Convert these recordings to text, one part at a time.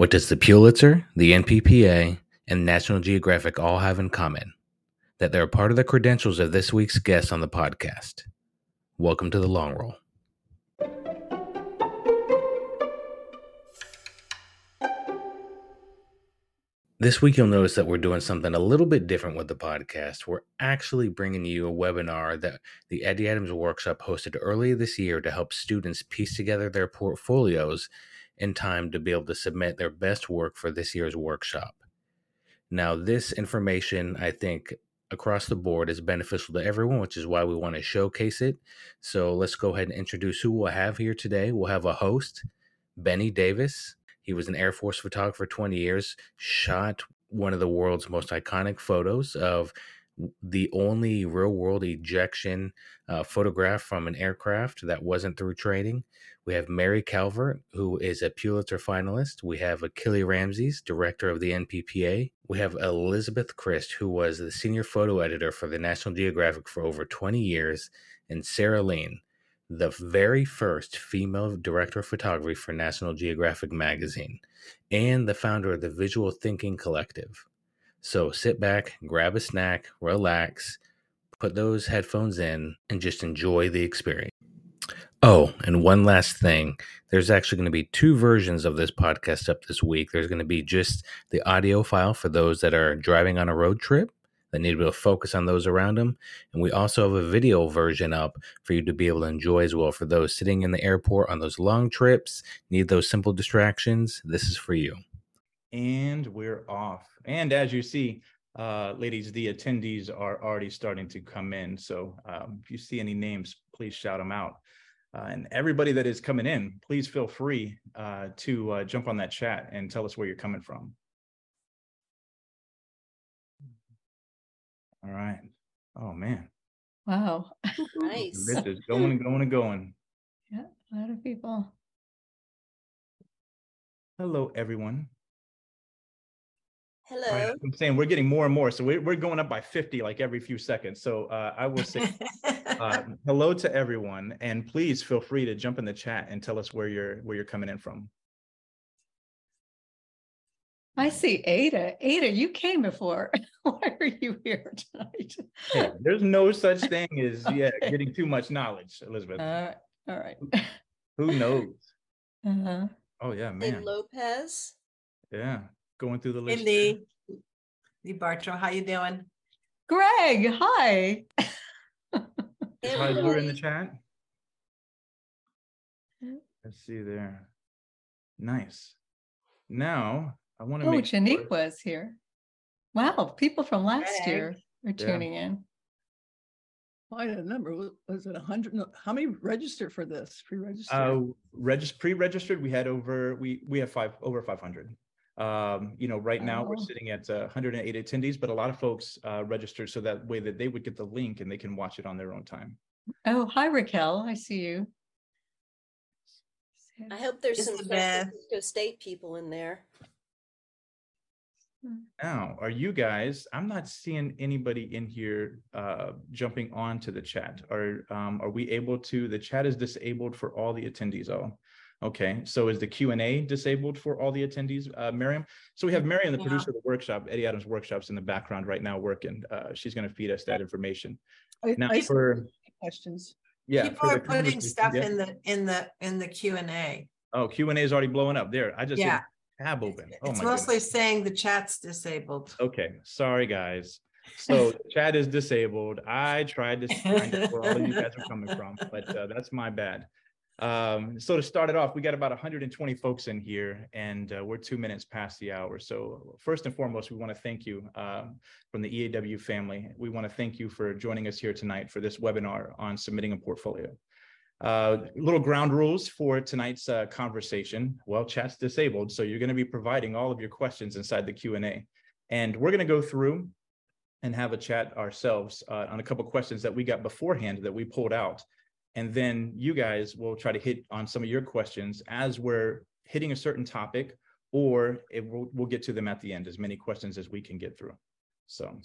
What does the Pulitzer, the NPPA, and National Geographic all have in common? That they're part of the credentials of this week's guest on the podcast. Welcome to the long roll. This week, you'll notice that we're doing something a little bit different with the podcast. We're actually bringing you a webinar that the Eddie Adams Workshop hosted earlier this year to help students piece together their portfolios in time to be able to submit their best work for this year's workshop. Now, this information, I think, across the board is beneficial to everyone, which is why we want to showcase it. So let's go ahead and introduce who we'll have here today. We'll have a host, Bennie Davis. He was an Air Force photographer 20 years, shot one of the world's most iconic photos of the only real world ejection uh, photograph from an aircraft that wasn't through training. We have Mary Calvert, who is a Pulitzer finalist. We have Akili Ramses, director of the NPPA. We have Elizabeth Krist, who was the senior photo editor for the National Geographic for over 20 years, and Sarah Leen, the very first female director of photography for National Geographic magazine and the founder of the Visual Thinking Collective. So sit back, grab a snack, relax, put those headphones in, and just enjoy the experience. Oh, and one last thing. There's actually going to be two versions of this podcast up this week. There's going to be just the audio file for those that are driving on a road trip that need to be able to focus on those around them. And we also have a video version up for you to be able to enjoy as well. For those sitting in the airport on those long trips, need those simple distractions, this is for you. And we're off. And as you see, uh, ladies, the attendees are already starting to come in. So um, if you see any names, please shout them out. Uh, and everybody that is coming in, please feel free uh, to uh, jump on that chat and tell us where you're coming from. All right. Oh man. Wow. Nice. This is going and going and going. Yeah, a lot of people. Hello, everyone. All right, Hello. I'm saying we're getting more and more, so we're, we're going up by 50 like every few seconds. So uh, I will say uh, hello to everyone, and please feel free to jump in the chat and tell us where you're where you're coming in from. I see Ada. Ada, you came before. Why are you here tonight? Hey, there's no such thing as yeah getting too much knowledge, Elizabeth. Uh, all right. Who knows? Uh-huh. Oh yeah, Hey, man. Lopez. Yeah, going through the list. Indy. Lee Bartram, how you doing? Greg, hi. Is Heiser in the chat? Yeah. Let's see there. Nice. Now I want to Oh, make sure- Janique was here. Wow, people from last Greg. year are Yeah. tuning in. Quite a number. Was- Was it a hundred? no, How many registered for this? Pre-registered? Uh, regis- pre-registered, we had over, we, we have five, over five hundred. Um, you know, right now we're Oh. sitting at uh, hundred and eight attendees, but a lot of folks, uh, registered so that way that they would get the link and they can watch it on their own time. Oh, hi Raquel. I see you. I hope there's some San Francisco State people in there. Now, are you guys, I'm not seeing anybody in here, uh, jumping onto the chat. Are, um, are we able to, the chat is disabled for all the attendees. Oh, okay. So is the Q and A disabled for all the attendees, uh, Miriam? So we have Miriam, the Yeah. producer of the workshop, Eddie Adams Workshops in the background right now working. Uh, she's going to feed us that information. I- Now I- for, Questions. yeah. People for are putting stuff yeah. in the, in the, in the Q and A. Oh, Q and A is already blowing up there. I just hit Yeah. tab open. Oh It's my mostly goodness. saying the chat's disabled. Okay, sorry, guys. So chat is disabled. I tried to find out where all of you guys are coming from, but uh, that's my bad. Um, so to start it off, we got about 120 folks in here and uh, we're two minutes past the hour. So first and foremost, we want to thank you um, from the EAW family. We want to thank you for joining us here tonight for this webinar on submitting a portfolio. Uh, little ground rules for tonight's uh, conversation. Well, chat's disabled, so you're going to be providing all of your questions inside the Q&A. And we're going to go through and have a chat ourselves uh, on a couple questions that we got beforehand that we pulled out. And then you guys will try to hit on some of your questions as we're hitting a certain topic, or will, we'll get to them at the end, as many questions as we can get through. So,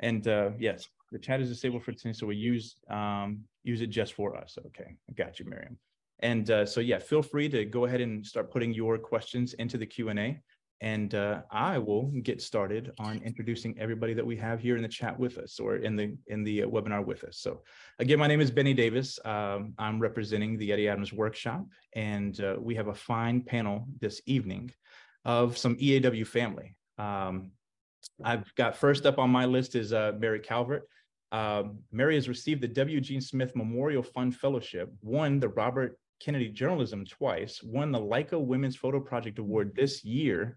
and uh, yes, the chat is disabled for today, so we use um, use it just for us. Okay, I got you, Miriam. And uh, so, yeah, feel free to go ahead and start putting your questions into the Q and A. And uh, I will get started on introducing everybody that we have here in the chat with us or in the in the uh, webinar with us. So again, my name is Bennie Davis. Um, I'm representing the Eddie Adams Workshop, and uh, we have a fine panel this evening of some EAW family. Um, I've got first up on my list is uh, Mary Calvert. Um, Mary has received the W. Gene Smith Memorial Fund Fellowship, won the Robert Kennedy Journalism twice, won the Leica Women's Foto Project Award this year,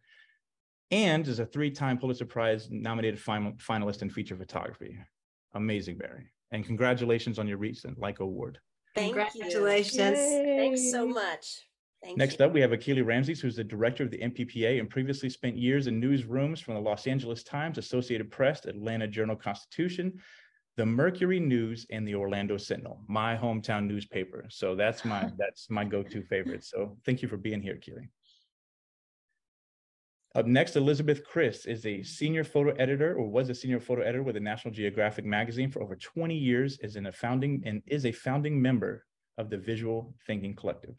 and is a three-time Pulitzer Prize nominated final, finalist in feature photography. Amazing, Mary. And congratulations on your recent Leica Award. Thank you. Congratulations. Thanks so much. Thank Next you. up, we have Akili Ramses, who's the director of the NPPA and previously spent years in newsrooms from the Los Angeles Times, Associated Press, Atlanta Journal Constitution, the Mercury News, and the Orlando Sentinel, my hometown newspaper. So that's my that's my go-to favorite. So thank you for being here, Akili. Up next, Elizabeth Krist is a senior photo editor or was a senior photo editor with the National Geographic magazine for over 20 years, is in a founding and is a founding member of the Visual Thinking Collective.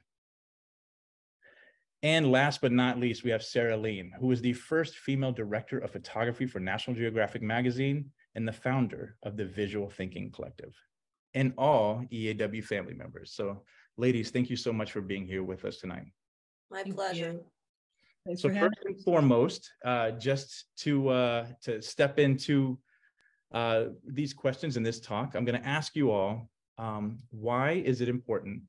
And last but not least, we have Sarah Leen, who is the first female director of photography for National Geographic magazine and the founder of the Visual Thinking Collective, and all EAW family members. So, ladies, thank you so much for being here with us tonight. My Thank pleasure. you. Thanks So first and foremost, uh, just to uh, to step into uh, these questions in this talk, I'm going to ask you all: um, Why is it important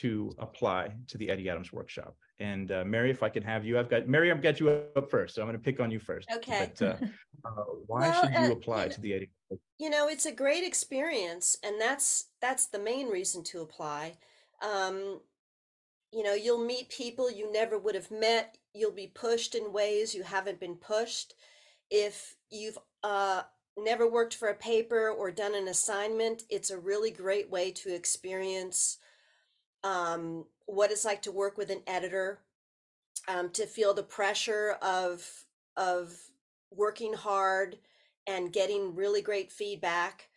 to apply to the Eddie Adams Workshop? And uh, Mary, if I can have you, I've got Mary. I've got you up first, so I'm going to pick on you first. Okay. But, uh, uh, why Well, should you you apply know- to the Eddie? You know, it's a great experience, and that's that's the main reason to apply. Um, you know, you'll meet people you never would have met. You'll be pushed in ways you haven't been pushed. If you've uh, never worked for a paper or done an assignment, it's a really great way to experience um, what it's like to work with an editor, um, to feel the pressure of of working hard and getting really great feedback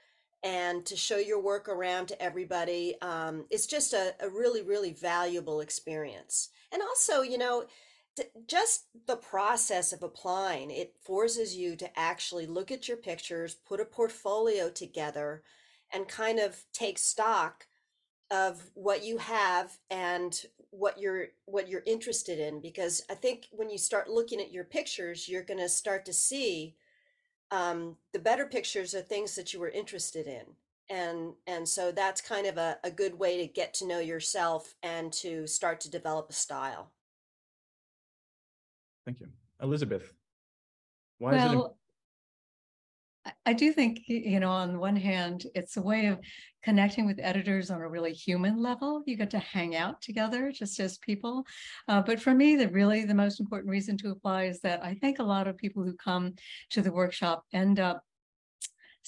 and to show your work around to everybody. Um, it's just a, a really, really valuable experience. And also, you know, just the process of applying, it forces you to actually look at your pictures, put a portfolio together, and kind of take stock of what you have and what you're what you're interested in because i think when you start looking at your pictures you're going to start to see um, the better pictures are things that you were interested in and and so that's kind of a, a good way to get to know yourself and to start to develop a style Thank you, Elizabeth. Why is it? Well, I- do think, you know, on one hand, it's a way of connecting with editors on a really human level. You get to hang out together just as people. Uh, but for me, the really the most important reason to apply is that I think a lot of people who come to the workshop end up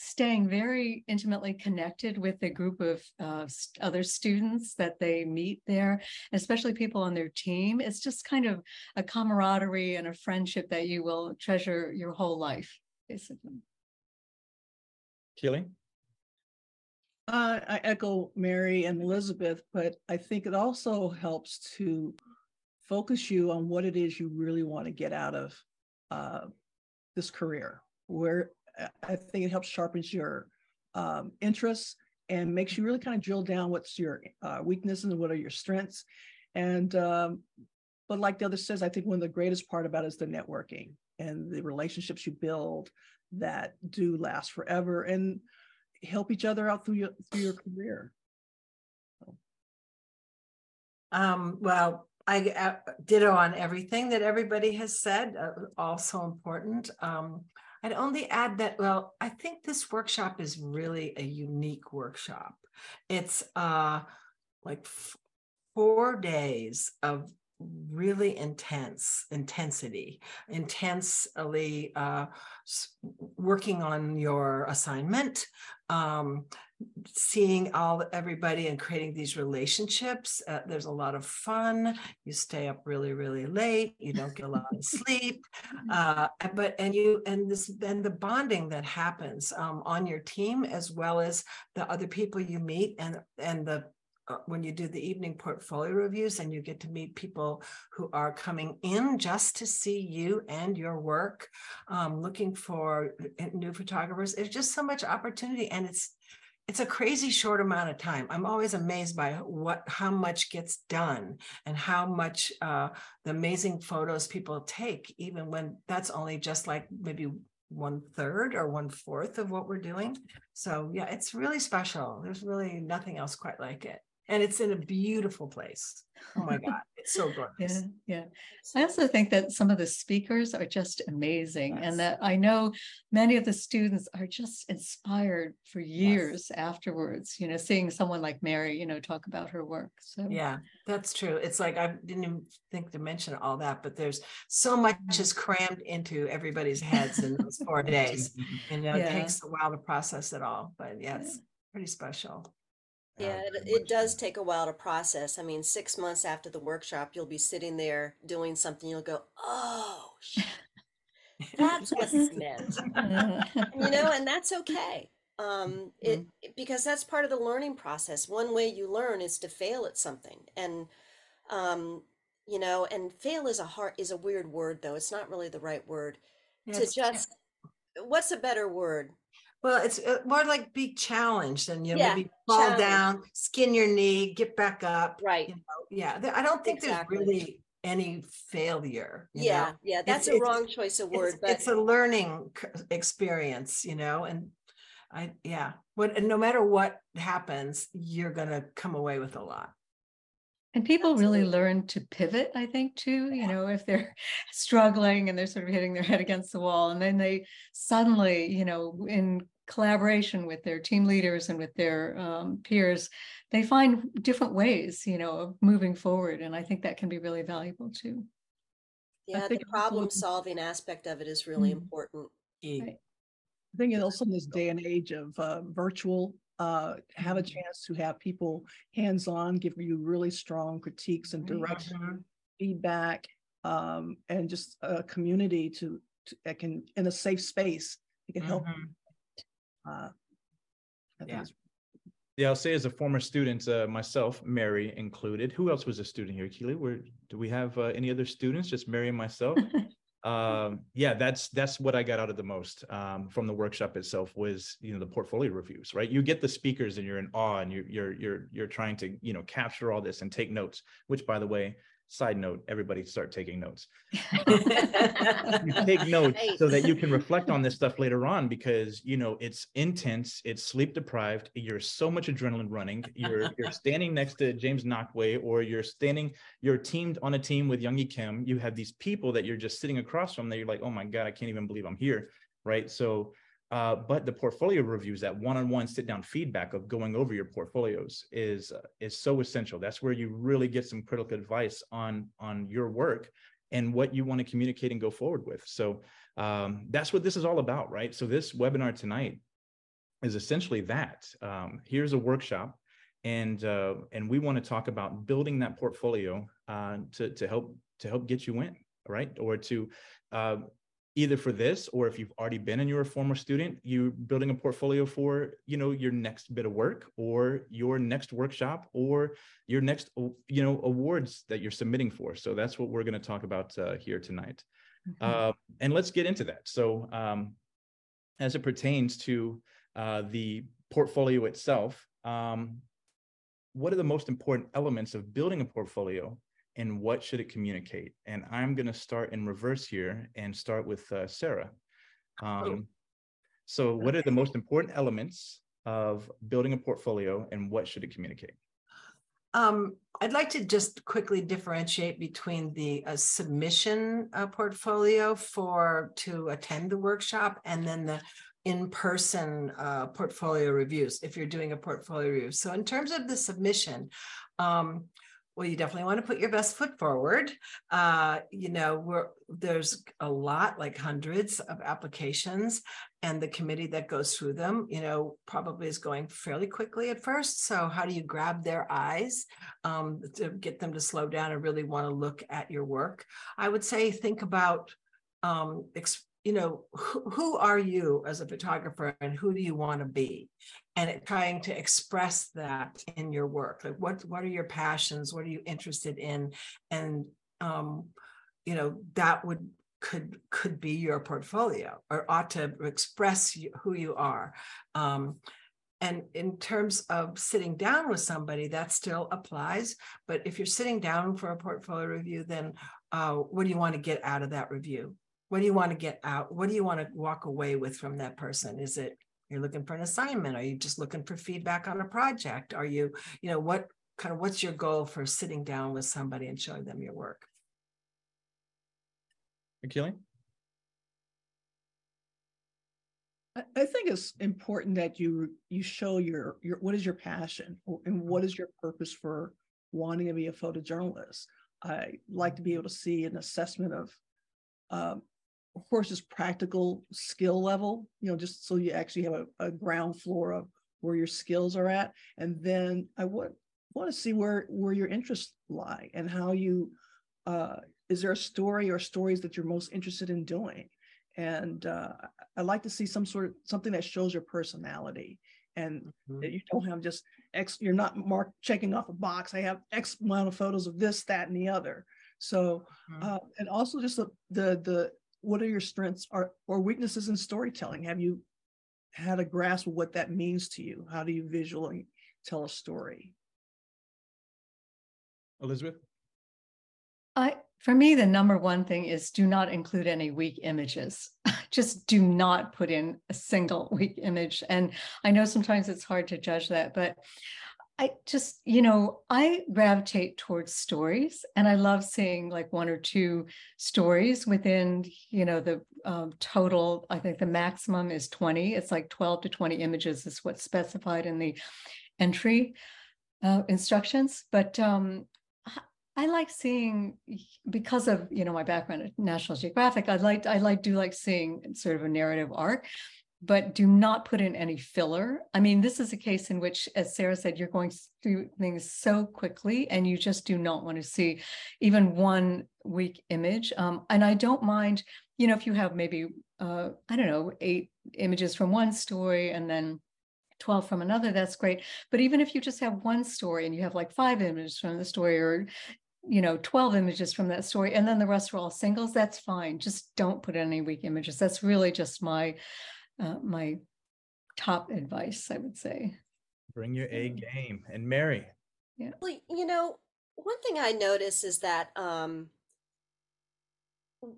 staying very intimately connected with a group of uh, other students that they meet there, especially people on their team. It's just kind of a camaraderie and a friendship that you will treasure your whole life, basically. Keely? Uh, I echo Mary and Elizabeth, but I think it also helps to focus you on what it is you really want to get out of uh, this career. Where I- think it helps sharpens your um, interests and makes you really kind of drill down what's your uh, weaknesses and what are your strengths. And um, but like the other says, I think one of the greatest part about is the networking and the relationships you build that do last forever and help each other out through your through your career. Um, well, I uh, ditto on everything that everybody has said, uh, also important. Um, I'd only add that, well, I think this workshop is really a unique workshop. It's uh like four days of really intense intensity intensely uh working on your assignment um seeing all everybody and creating these relationships uh, there's a lot of fun. You stay up really really late. You don't get a lot of sleep. Uh, but and you and this then the bonding that happens um, on your team as well as the other people you meet and and the uh, when you do the evening portfolio reviews and you get to meet people who are coming in just to see you and your work, um, looking for uh, new photographers. There's just so much opportunity, and it's it's a crazy short amount of time. I'm always amazed by what how much gets done and how much uh, the amazing photos people take, even when that's only just like maybe one third or one fourth of what we're doing. So yeah, it's really special. There's really nothing else quite like it and it's in a beautiful place. Oh my God, it's so gorgeous. Yeah, yeah. I also think that some of the speakers are just amazing, yes. and that I know many of the students are just inspired for years yes. afterwards. You know, seeing someone like Mary, you know, talk about her work. So yeah, that's true. It's like I didn't even think to mention all that, but there's so much mm-hmm. is crammed into everybody's heads in those four days. You know, yeah. it takes a while to process it all, but yeah, it's pretty special. Yeah, it, it does take a while to process. I mean, six months after the workshop, you'll be sitting there doing something. You'll go, "Oh, that's what it meant," you know, and that's okay. Um, it mm-hmm. because that's part of the learning process. One way you learn is to fail at something, and um, you know, and fail is a hard is a weird word though. It's not really the right word. to just what's a better word? Well, it's uh, more like be challenged and you know, yeah, maybe fall challenge. down, skin your knee, get back up. Right. You know? Yeah. I don't think exactly. there's really any failure. yeah. Know? Yeah. That's it's, a wrong choice of word, it's, but it's a learning experience, you know, and I, yeah. What, and no matter what happens, you're going to come away with a lot. And people Absolutely. really learn to pivot, I think, too, you know, if they're struggling and they're sort of hitting their head against the wall. And then they suddenly, you know, in collaboration with their team leaders and with their um, peers, they find different ways, you know, of moving forward. And I think that can be really valuable too. Yeah, the problem solving aspect of it is really mm-hmm. important. Right. I think also in this day and age of uh, virtual uh, have a mm-hmm. chance to have people hands-on give you really strong critiques and direction, mm-hmm. feedback, um, and just a community to, to that can in a safe space it can help. Mm-hmm. Uh, yeah. Yeah, I'll say as a former student, uh, myself, Mary included. Who else was a student here, Keely? Where do we have uh, any other students? Just Mary and myself. um yeah that's that's what i got out of the most um from the workshop itself was you know the portfolio reviews right? You get the speakers and you're in awe and you're you're you're you're trying to you know capture all this and take notes which by the way side note everybody start taking notes. You take notes so that you can reflect on this stuff later on because you know it's intense it's sleep deprived you're so much adrenaline running you're you're standing next to james Nachtwey, or you're standing you're teamed on a team with Yunghi kim you have these people that you're just sitting across from that you're like oh my god i can't even believe i'm here right? So uh, but the portfolio reviews, that one-on-one sit-down feedback of going over your portfolios is uh, is so essential. That's where you really get some critical advice on on your work and what you want to communicate and go forward with. So um, that's what this is all about, right? So this webinar tonight is essentially that. Um, here's a workshop, and uh, and we want to talk about building that portfolio uh, to to help to help get you in, right? Or to uh, either for this or if you've already been and you're a former student you're building a portfolio for you know your next bit of work or your next workshop or your next you know awards that you're submitting for. So that's what we're going to talk about uh, here tonight. Mm-hmm. uh, and let's get into that. So um, as it pertains to uh, the portfolio itself um, what are the most important elements of building a portfolio and what should it communicate? And I'm going to start in reverse here and start with uh, Sarah. Um, so, what are the most important elements of building a portfolio and what should it communicate? Um, I'd like to just quickly differentiate between the uh, submission uh, portfolio for to attend the workshop and then the in-person uh, portfolio reviews if you're doing a portfolio review. So in terms of the submission, um, well, you definitely want to put your best foot forward. Uh, you know, there's a lot, like hundreds of applications, and the committee that goes through them, you know, probably is going fairly quickly at first. So, how do you grab their eyes um, to get them to slow down and really want to look at your work? I would say think about um, you know, who, are you as a photographer and who do you want to be? And trying to express that in your work. Like what, what are your passions? What are you interested in? And, um, you know, that would, could, could be your portfolio or ought to express who you are. Um, and in terms of sitting down with somebody, that still applies. But if you're sitting down for a portfolio review, then uh, what do you want to get out of that review? What do you want to get out? What do you want to walk away with from that person? Is it you're looking for an assignment? Are you just looking for feedback on a project? Are you, you know, what kind of what's your goal for sitting down with somebody and showing them your work? Akili? I think it's important that you you show your your what is your passion and what is your purpose for wanting to be a photojournalist. I like to be able to see an assessment of, um, of course, just practical skill level. You know, just so you actually have a, a ground floor of where your skills are at, and then I would want to see where where your interests lie and how you. Uh, is there a story or stories that you're most interested in doing? and uh, I like to see some sort of something that shows your personality and mm-hmm. that you don't have just X. You're not mark checking off a box. I have X amount of photos of this, that, and the other. So, mm-hmm. uh, and also just the, the the what are your strengths or or weaknesses in storytelling? Have you had a grasp of what that means to you? How do you visually tell a story? Elizabeth. I for me, the number one thing is do not include any weak images. Just do not put in a single weak image. And I know sometimes it's hard to judge that, but I just, you know, I gravitate towards stories and I love seeing like one or two stories within, you know, the um, total. I think the maximum is 20. It's like 12 to 20 images is what's specified in the entry uh, instructions. But um, I like seeing because of you know my background at National Geographic. I like I like do like seeing sort of a narrative arc, but do not put in any filler. I mean, this is a case in which, as Sarah said, you're going through things so quickly, and you just do not want to see even one weak image. Um, and I don't mind, you know, if you have maybe uh, I don't know eight images from one story and then 12 from another, that's great. But even if you just have one story and you have like five images from the story or you know 12 images from that story and then the rest are all singles that's fine just don't put in any weak images that's really just my uh, my top advice i would say. Bring your a game. And mary. Yeah. Well you know one thing i notice is that um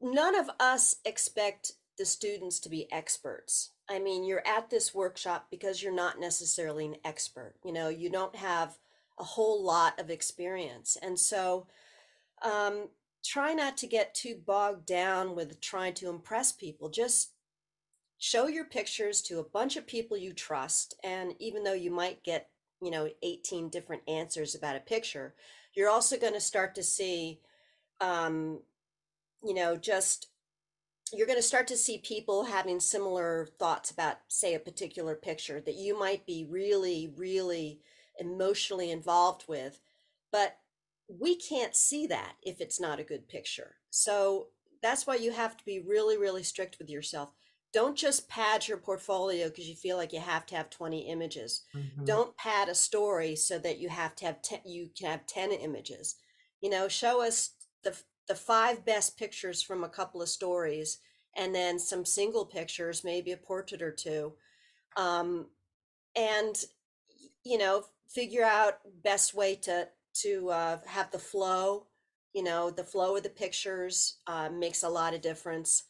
none of us expect the students to be experts. I mean you're at this workshop because you're not necessarily an expert you know you don't have a whole lot of experience. And so um, try not to get too bogged down with trying to impress people. Just show your pictures to a bunch of people you trust. And even though you might get, you know, 18 different answers about a picture, you're also going to start to see, um, you know, just you're going to start to see people having similar thoughts about, say, a particular picture that you might be really, really emotionally involved with. But we can't see that if it's not a good picture. So that's why you have to be really, really strict with yourself. Don't just pad your portfolio because you feel like you have to have 20 images. Mm-hmm. Don't pad a story so that you have to have 10, you can have 10 images. You know, show us the the five best pictures from a couple of stories and then some single pictures, maybe a portrait or two. Um, and you know, figure out best way to to uh, have the flow you know the flow of the pictures uh, makes a lot of difference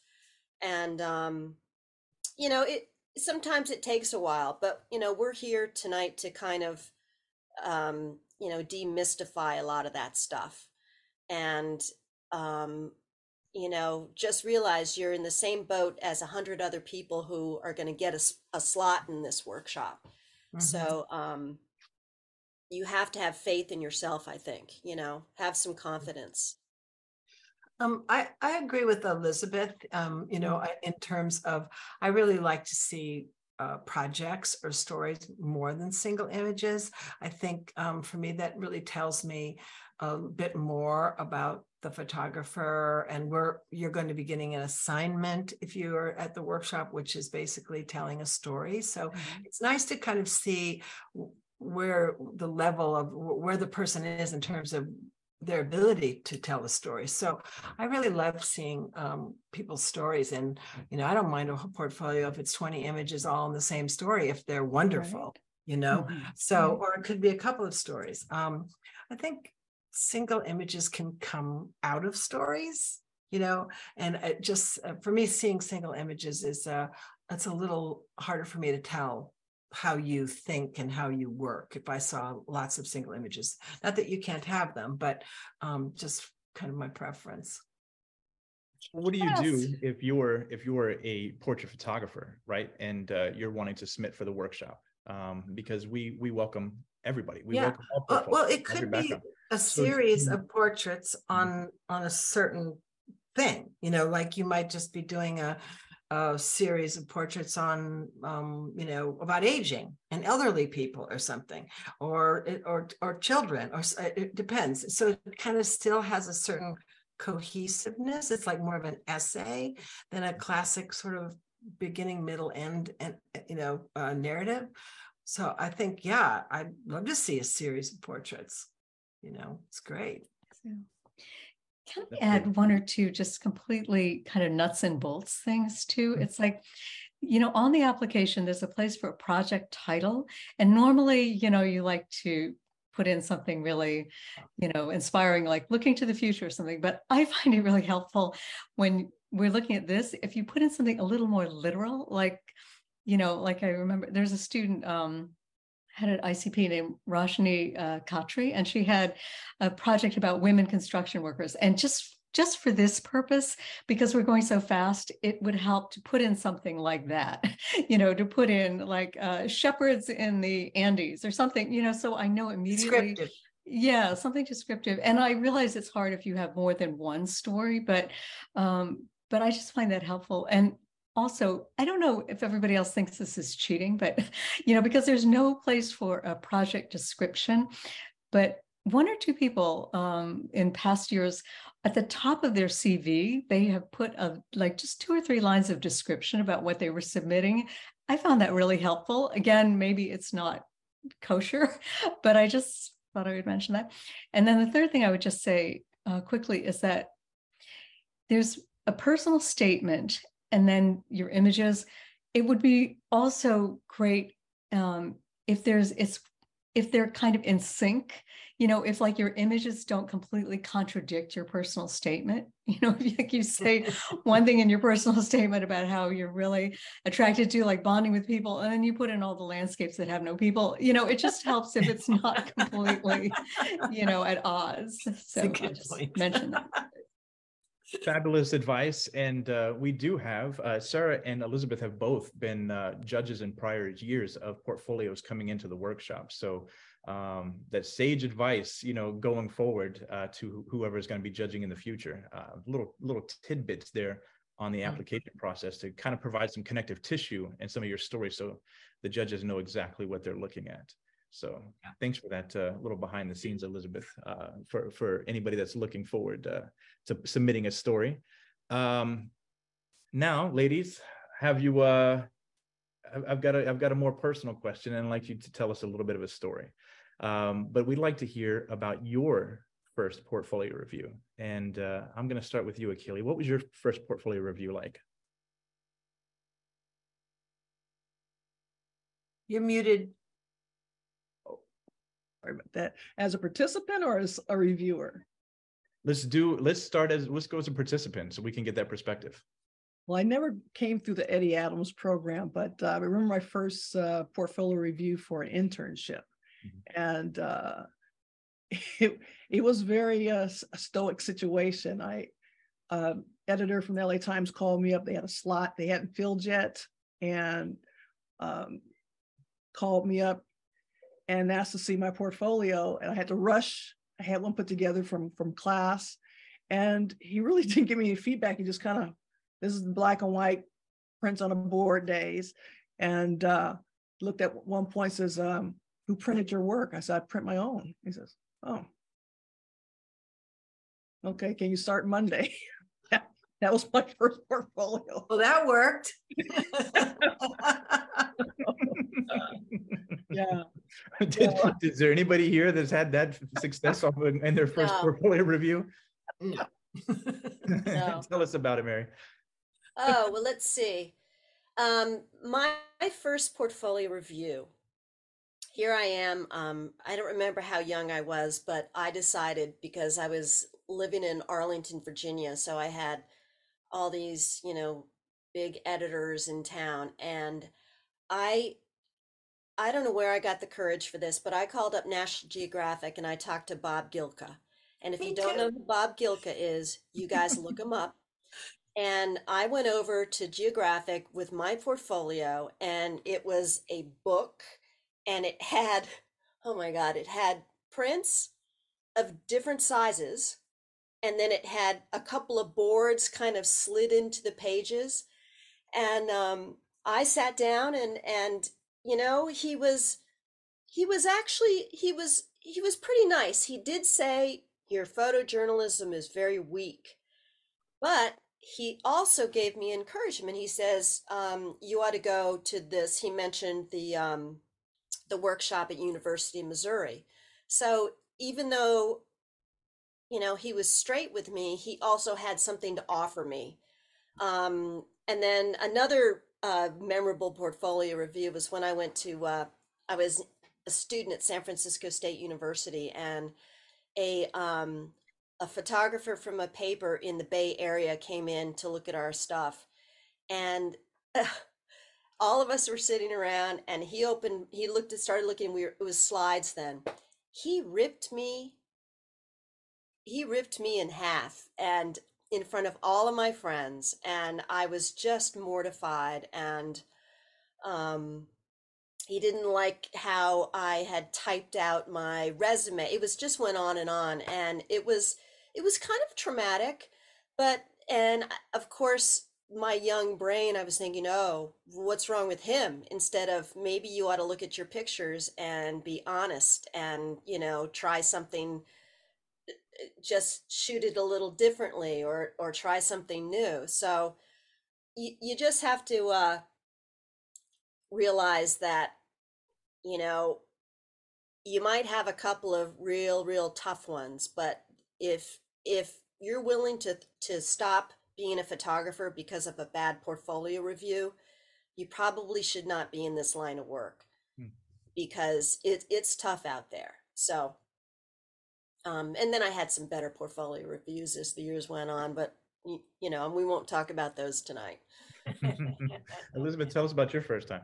and um, you know it sometimes it takes a while but you know we're here tonight to kind of um, you know demystify a lot of that stuff. And um, you know just realize you're in the same boat as a hundred other people who are going to get a, a slot in this workshop. Mm-hmm. so um, you have to have faith in yourself i think you know have some confidence um, I, I agree with Elizabeth, um, you know, in terms of, I really like to see uh, projects or stories more than single images. I think um, for me, that really tells me a bit more about the photographer and we're you're going to be getting an assignment if you're at the workshop which is basically telling a story so Mhm. it's nice to kind of see where the level of where the person is in terms of their ability to tell a story. So i really love seeing um, people's stories and you know i don't mind a whole portfolio if it's 20 images all in the same story if they're wonderful you know? Mhm. so, or it could be a couple of stories. Um, I think single images can come out of stories, you know, and it just uh, for me, seeing single images is uh, it's a little harder for me to tell how you think and how you work if I saw lots of single images. Not that you can't have them, but um, just kind of my preference. What do you What do if you're if you're a portrait photographer, right? And uh, you're wanting to submit for the workshop? Um, because we we welcome everybody. We Yeah. welcome all Well, well, it could be a series you- of portraits Mhm. on on a certain thing. You know, like you might just be doing a a series of portraits on um, you know, about aging and elderly people or something, or or or children, or it it depends. So it kind of still has a certain cohesiveness. It's like more of an essay than a classic sort of beginning, middle, end, and you know, uh, narrative. So I think, yeah, I'd love to see a series of portraits. You know, it's great. So, Can I add one or two just completely kind of nuts and bolts things too? Mhm. It's like, you know, on the application, there's a place for a project title. And normally, you know, you like to put in something really, you know, inspiring, like looking to the future or something. But I find it really helpful when we're looking at this, if you put in something a little more literal, like, you know, like I remember there's a student, um, had an ICP named Rashni uh, Khatri, and she had a project about women construction workers. And just just for this purpose, because we're going so fast, it would help to put in something like that, you know, to put in like uh, shepherds in the Andes or something, you know, so I know immediately. Descriptive. Yeah, something descriptive. And I realize it's hard if you have more than one story, but um, but I just find that helpful. And also, I don't know if everybody else thinks this is cheating, but you know, because there's no place for a project description, but one or two people um, in past years at the top of their CV, they have put a like just two or three lines of description about what they were submitting. I found that really helpful. Again, maybe it's not kosher, but I just thought I would mention that. And then the third thing I would just say uh, quickly is that there's a personal statement and then your images. It would be also great um, if there's it's if they're kind of in sync. You know, if like your images don't completely contradict your personal statement. You know, if you, like you say one thing in your personal statement about how you're really attracted to like bonding with people, and then you put in all the landscapes that have no people. You know, it just helps if it's not completely, you know, at odds. So good just point. mention that. Fabulous advice, and uh, we do have uh, Sarah and Elizabeth have both been uh, judges in prior years of portfolios coming into the workshop. So um, that sage advice, you know, going forward uh, to whoever is going to be judging in the future. Uh, little little tidbits there on the Mm. application process to kind of provide some connective tissue and some of your stories, so the judges know exactly what they're looking at. So Yeah. thanks for that uh, little behind the scenes, Elizabeth, uh, for, for anybody that's looking forward uh, to submitting a story. Um, now, ladies, have you, uh, I've- I've got a, I've got a more personal question and I'd like you to tell us a little bit of a story. Um, but we'd like to hear about your first portfolio review. And uh, I'm going to start with you, Akili. What was your first portfolio review like? You're muted. Sorry about that. As a participant or as a reviewer? Let's do, let's start as, let's go as a participant so we can get that perspective. Well, I never came through the Eddie Adams program, but uh, I remember my first uh, portfolio review for an internship. And uh, it, it was very uh, a stoic situation. I um, editor from the LA Times called me up. They had a slot they hadn't filled yet, and um, called me up and asked to see my portfolio. And I had to rush. I had one put together from from class, and he really didn't give me any feedback. He just kind of this is black and white prints on a board days, and uh, looked at one point says, um, "Who printed your work?" I said, "I print my own." He says, "Oh." Okay, can you start Monday? That was my first portfolio. Well, that worked. Yeah. Did- Is there anybody here that's had that success off in in their first No. portfolio review? No. Tell us about it, Mary. Oh, well, let's see. Um, my, my first portfolio review. Here I am. Um, I don't remember how young I was, but I decided because I was living in Arlington, Virginia, so I had all these, you know, big editors in town, and I I don't know where I got the courage for this, but I called up National Geographic and I talked to Bob Gilka. And if Me you don't know who Bob Gilka is, you guys look him up. And I went over to Geographic with my portfolio, and it was a book, and it had, oh my God, it had prints of different sizes, and then it had a couple of boards kind of slid into the pages. And um, I sat down, and and you know he was he was actually he was he was pretty nice. He did say your photojournalism is very weak, but he also gave me encouragement. He says um, you ought to go to this. He mentioned the um, the workshop at University of Missouri. So even though you know he was straight with me, he also had something to offer me. Um, and then another uh, memorable portfolio review was when I went to uh, I was a student at San Francisco State University and a um, a photographer from a paper in the Bay Area came in to look at our stuff, and all of us were sitting around. And he opened, he looked at, started looking. We were, it was slides then. He ripped me. He ripped me in half, and in front of all of my friends, and I was just mortified. And um, he didn't like how I had typed out my resume. It was just went on and on, and it was it was kind of traumatic. But and of course, my young brain, I was thinking, oh, what's wrong with him? Instead of maybe you ought to look at your pictures and be honest, and you know, try something. Just shoot it a little differently, or or try something new. So you you just have to. uh realize that you know you might have a couple of real real tough ones but if if you're willing to to stop being a photographer because of a bad portfolio review you probably should not be in this line of work Hmm. because it, it's tough out there so um, and then i had some better portfolio reviews as the years went on but you, you know we won't talk about those tonight Elizabeth, tell us about your first time.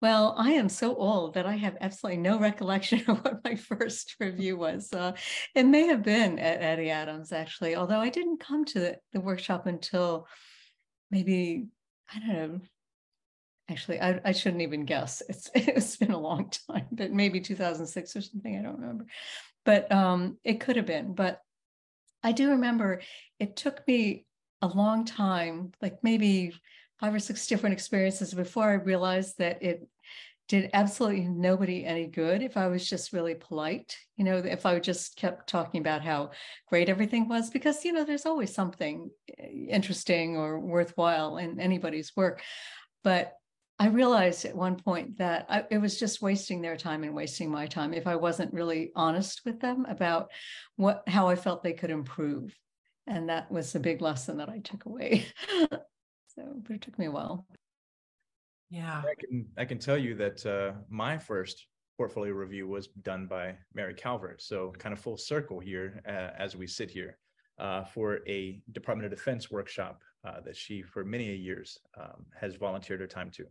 Well, I am so old that I have absolutely no recollection of what my first review was. Uh, it may have been at Eddie Adams, actually, although I didn't come to the, the workshop until maybe, I don't know. Actually, I, I shouldn't even guess. It's it's been a long time, but maybe 2006 or something. I don't remember, but um, it could have been. But I do remember it took me a long time, like maybe five or six different experiences before I realized that it did absolutely nobody any good if I was just really polite. You know, if I just kept talking about how great everything was, because, you know, there's always something eh, interesting or worthwhile in anybody's work. But I realized at one point that I, it was just wasting their time and wasting my time if I wasn't really honest with them about what how I felt they could improve. And that was a big lesson that I took away. so, but it took me a while. Yeah. I can I can tell you that uh, my first portfolio review was done by Mary Calvert. So kind of full circle here uh, as we sit here uh, for a Department of Defense workshop uh, that she, for many years, um, has volunteered her time to.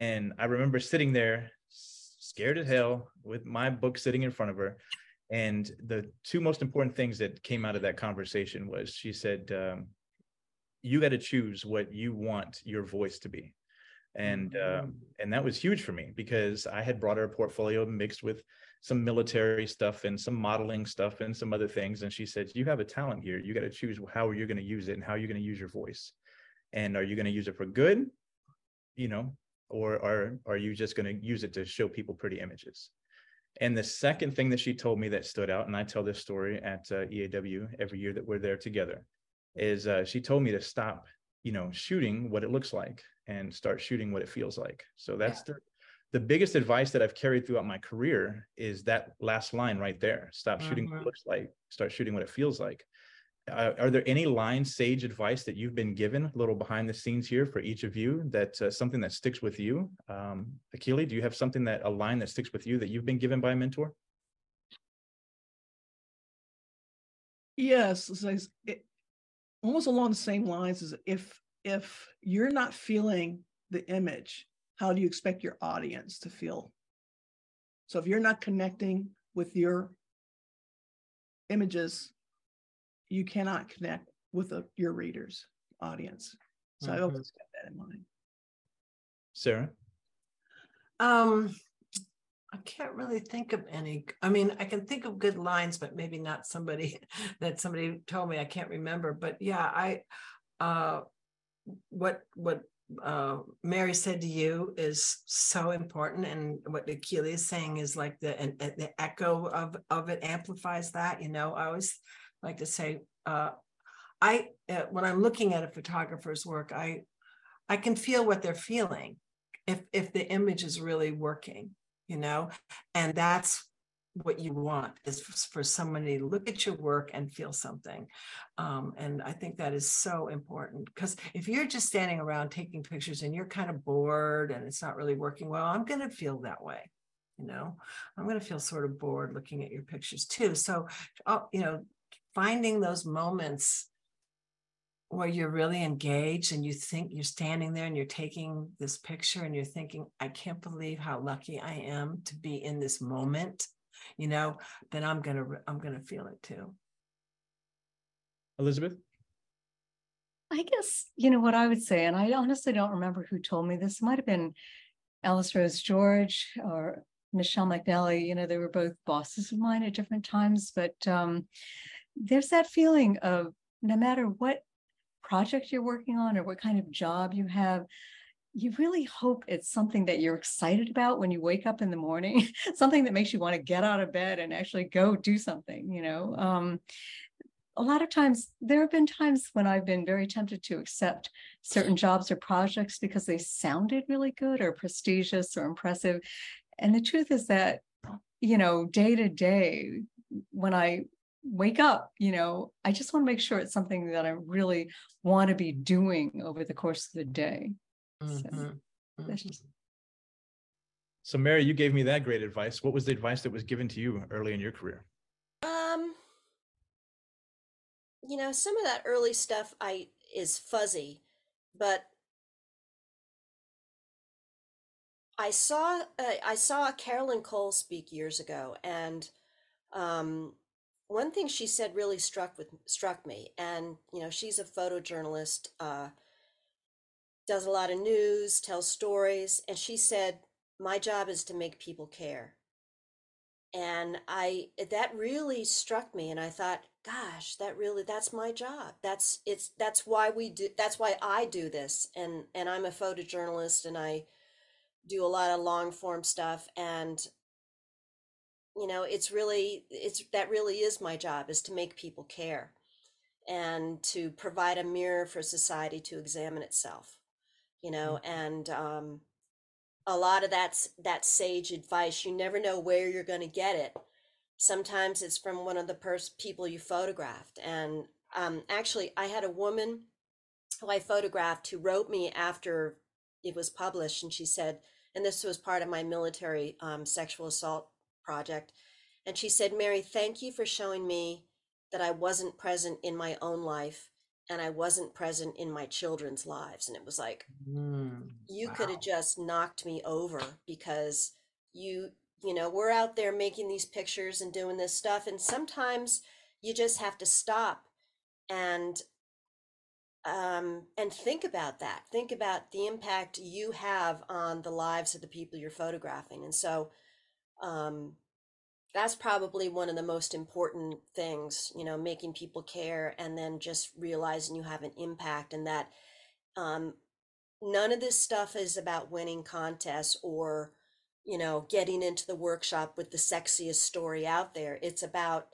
And I remember sitting there, scared as hell, with my book sitting in front of her. And the two most important things that came out of that conversation was she said, um, "You got to choose what you want your voice to be." and um, and that was huge for me because I had brought her a portfolio mixed with some military stuff and some modeling stuff and some other things. And she said, "You have a talent here. You got to choose how you're going to use it and how you're going to use your voice. And are you going to use it for good, you know, or are are you just going to use it to show people pretty images?" And the second thing that she told me that stood out, and I tell this story at uh, EAW every year that we're there together, is uh, she told me to stop, you know, shooting what it looks like and start shooting what it feels like. So that's yeah. the the biggest advice that I've carried throughout my career is that last line right there. Stop shooting mm-hmm. what it mm-hmm. looks like, start shooting what it feels like. Uh, are there any line sage advice that you've been given a little behind the scenes here for each of you that uh, something that sticks with you um akili do you have something that a line that sticks with you that you've been given by a mentor yes it, almost along the same lines as if if you're not feeling the image how do you expect your audience to feel so if you're not connecting with your images you cannot connect with a, your readers audience so mm-hmm. i always kept that in mind sarah um I can't really think of any. I mean, I can think of good lines, but maybe not somebody that somebody told me. I can't remember. But yeah, I uh what what uh Mary said to you is so important. And what Akili is saying is like the and, the echo of of it amplifies that. You know, I always like to say uh, I uh, when I'm looking at a photographer's work, I I can feel what they're feeling if if the image is really working, you know, and that's what you want is for somebody to look at your work and feel something um, and i think that is so important because if you're just standing around taking pictures and you're kind of bored and it's not really working well i'm going to feel that way you know? I'm going to feel sort of bored looking at your pictures too so uh, you know finding those moments where you're really engaged and you think you're standing there and you're taking this picture and you're thinking, I can't believe how lucky I am to be in this moment, you know, then I'm gonna I'm gonna feel it too. Elizabeth? I guess, you know, what I would say, and I honestly don't remember who told me this, might have been Alice Rose George or Michelle McNally. You know, they were both bosses of mine at different times, but um, there's that feeling of no matter what project you're working on or what kind of job you have, you really hope it's something that you're excited about when you wake up in the morning, something that makes you want to get out of bed and actually go do something, you know. Um, a lot of times there have been times when I've been very tempted to accept certain jobs or projects because they sounded really good or prestigious or impressive. And the truth is that, you know, day to day, when I wake up you know i just want to make sure it's something that i really want to be doing over the course of the day. So, mm-hmm. Just... so mary you gave me that great advice. What was the advice that was given to you early in your career? Um you know some of that early stuff i is fuzzy but i saw uh, i saw carolyn cole speak years ago and um one thing she said really struck with struck me and you know she's a photojournalist uh, does a lot of news tells stories and she said my job is to make people care. And i eh, that really struck me and i thought gosh that really that's my job. That's it's that's why we do that's why i do this. And and i'm a photojournalist and i do a lot of long form stuff and you know it's really it's that really is my job is to make people care and to provide a mirror for society to examine itself you know mm-hmm. and um, a lot of that's that sage advice you never know where you're going to get it sometimes it's from one of the pers- people you photographed and um, actually i had a woman who i photographed who wrote me after it was published and she said and this was part of my military um, sexual assault project. And she said, Mary, thank you for showing me that I wasn't present in my own life and I wasn't present in my children's lives. And it was like, mm, you wow. could have just knocked me over because you, you know, we're out there making these pictures and doing this stuff. And sometimes you just have to stop and um, and think about that. Think about the impact you have on the lives of the people you're photographing. And so, um, that's probably one of the most important things you know making people care and then just realizing you have an impact and that um, none of this stuff is about winning contests or you know, getting into the workshop with the sexiest story out there. It's about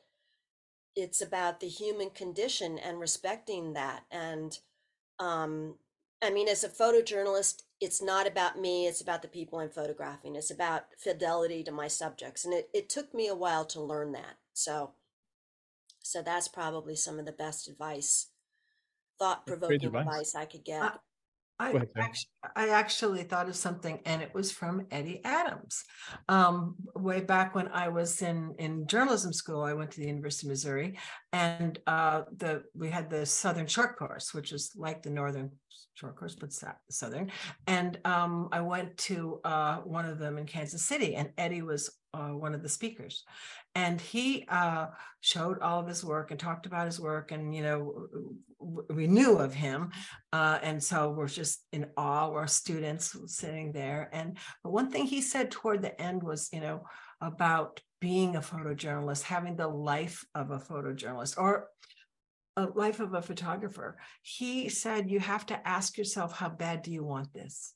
it's about the human condition and respecting that. And um, I mean, as a photojournalist, it's not about me, it's about the people I'm photographing. It's about fidelity to my subjects. And it, it took me a while to learn that. So so that's probably some of the best advice, thought provoking advice. advice I could get. Uh, I ahead, actually, I actually thought of something and it was from Eddie Adams. Um, way back when I was in, in journalism school, I went to the University of Missouri and uh, the, we had the Southern Short Course, which is like the Northern Short Course, but Southern. And um, I went to uh, one of them in Kansas City and Eddie was uh, one of the speakers. And he uh, showed all of his work and talked about his work and, you know, we knew of him. Uh, and so we're just in awe, we're students sitting there. And but one thing he said toward the end was, you know, about being a photojournalist, having the life of a photojournalist or a life of a photographer. He said, you have to ask yourself, how bad do you want this?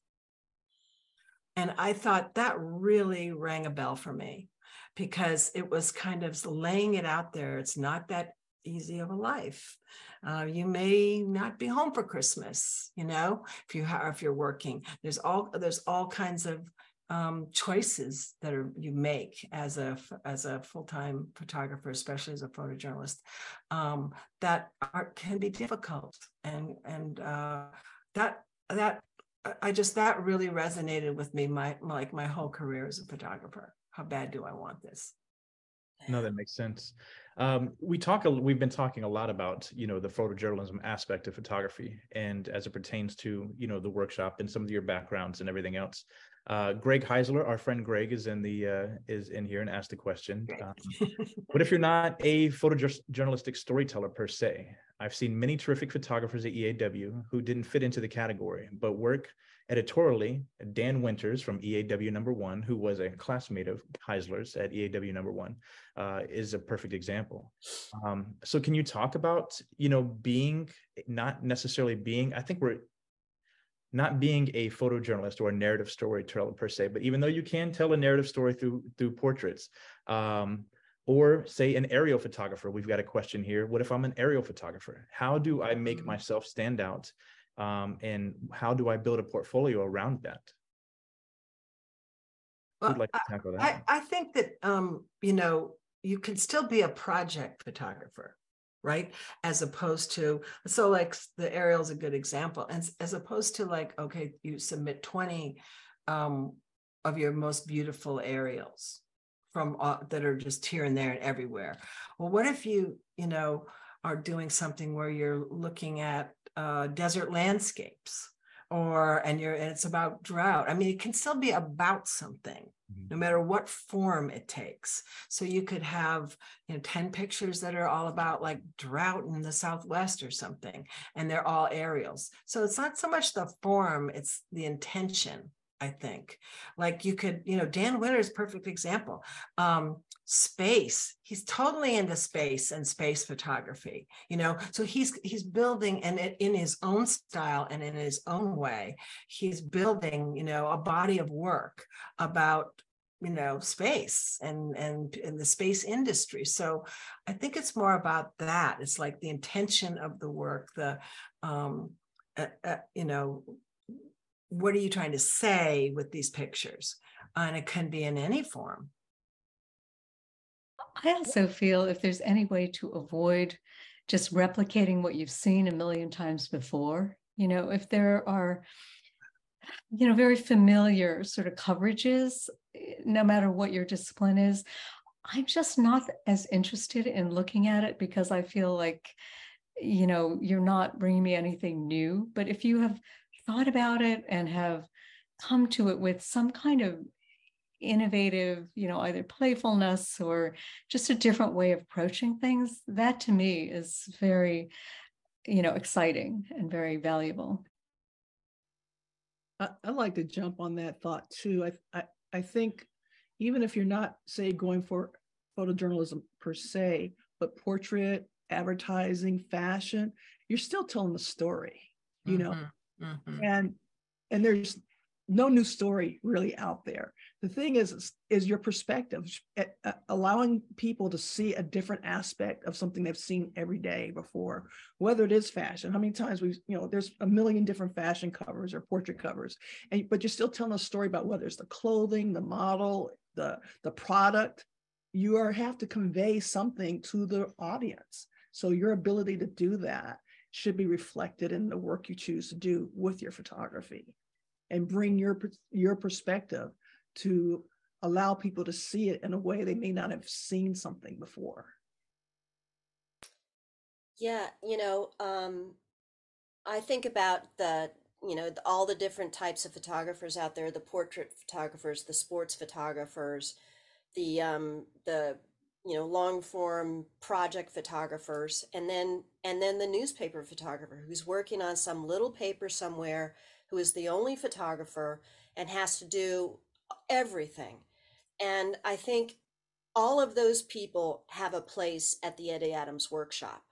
And I thought that really rang a bell for me because it was kind of laying it out there. It's not that easy of a life. Uh, you may not be home for Christmas, you know, if you have if you're working. There's all there's all kinds of um, choices that are you make as a as a full time photographer, especially as a photojournalist, um, that are, can be difficult, and and uh, that that I just that really resonated with me. My like my whole career as a photographer. How bad do I want this? No, that makes sense. Um, we talk. We've been talking a lot about you know the photojournalism aspect of photography, and as it pertains to you know the workshop and some of your backgrounds and everything else. Uh, Greg Heisler, our friend Greg, is in the uh, is in here and asked a question. Um, what if you're not a photojournalistic storyteller per se? I've seen many terrific photographers at EAW who didn't fit into the category, but work editorially. Dan Winters from EAW number one, who was a classmate of Heisler's at EAW number one, uh, is a perfect example. Um, so can you talk about, you know, being not necessarily being, I think we're not being a photojournalist or a narrative storyteller per se, but even though you can tell a narrative story through through portraits, um, or say an aerial photographer. We've got a question here. What if I'm an aerial photographer? How do I make Mhm. myself stand out? Um, and how do I build a portfolio around that? Well, like to I- tackle that? I. I think that um, you know, you can still be a project photographer, right? As opposed to so like the aerial is a good example. And as opposed to like, okay, you submit 20 um of your most beautiful aerials from uh, that are just here and there and everywhere. Well, what if you, you know, are doing something where you're looking at uh, desert landscapes or and you're and it's about drought. I mean, it can still be about something no matter what form it takes. So you could have, you know, 10 pictures that are all about like drought in the Southwest or something, and they're all aerials. So it's not so much the form, it's the intention, I think. Like you could, you know, Dan Winter Winter's perfect example. Um, space, he's totally into space and space photography, you know. So he's he's building and in his own style and in his own way, he's building, you know, a body of work about you know space and and in the space industry so i think it's more about that it's like the intention of the work the um uh, uh, you know what are you trying to say with these pictures and it can be in any form I also feel if there's any way to avoid just replicating what you've seen a million times before, you know, if there are, you know, very familiar sort of coverages, eh, no matter what your discipline is, I'm just not as interested in looking at it because I feel like, you know, you're not bringing me anything new. But if you have thought about it and have come to it with some kind of innovative, you know, either playfulness or just a different way of approaching things, that to me is very, you know, exciting and very valuable. I, I like to jump on that thought too. I, I, I think even if you're not, say, going for photojournalism per se, but portrait, advertising, fashion, you're still telling the story, you know, mm-hmm. Mhm, mhm. and and there's no new story really out there. The thing is, is, is your perspective, uh, allowing people to see a different aspect of something they've seen every day before, whether it is fashion. How many times we've, you know, there's a million different fashion covers or portrait covers, and but you're still telling a story about whether it's the clothing, the model, the the product. You are have to convey something to the audience. So your ability to do that should be reflected in the work you choose to do with your photography and bring your your perspective to allow people to see it in a way they may not have seen something before. Yeah you know um i think about the you know all the different types of photographers out there the portrait photographers the sports photographers the um the you know long form project photographers and then and then the newspaper photographer who's working on some little paper somewhere who is the only photographer and has to do everything and i think all of those people have a place at the eddie adams workshop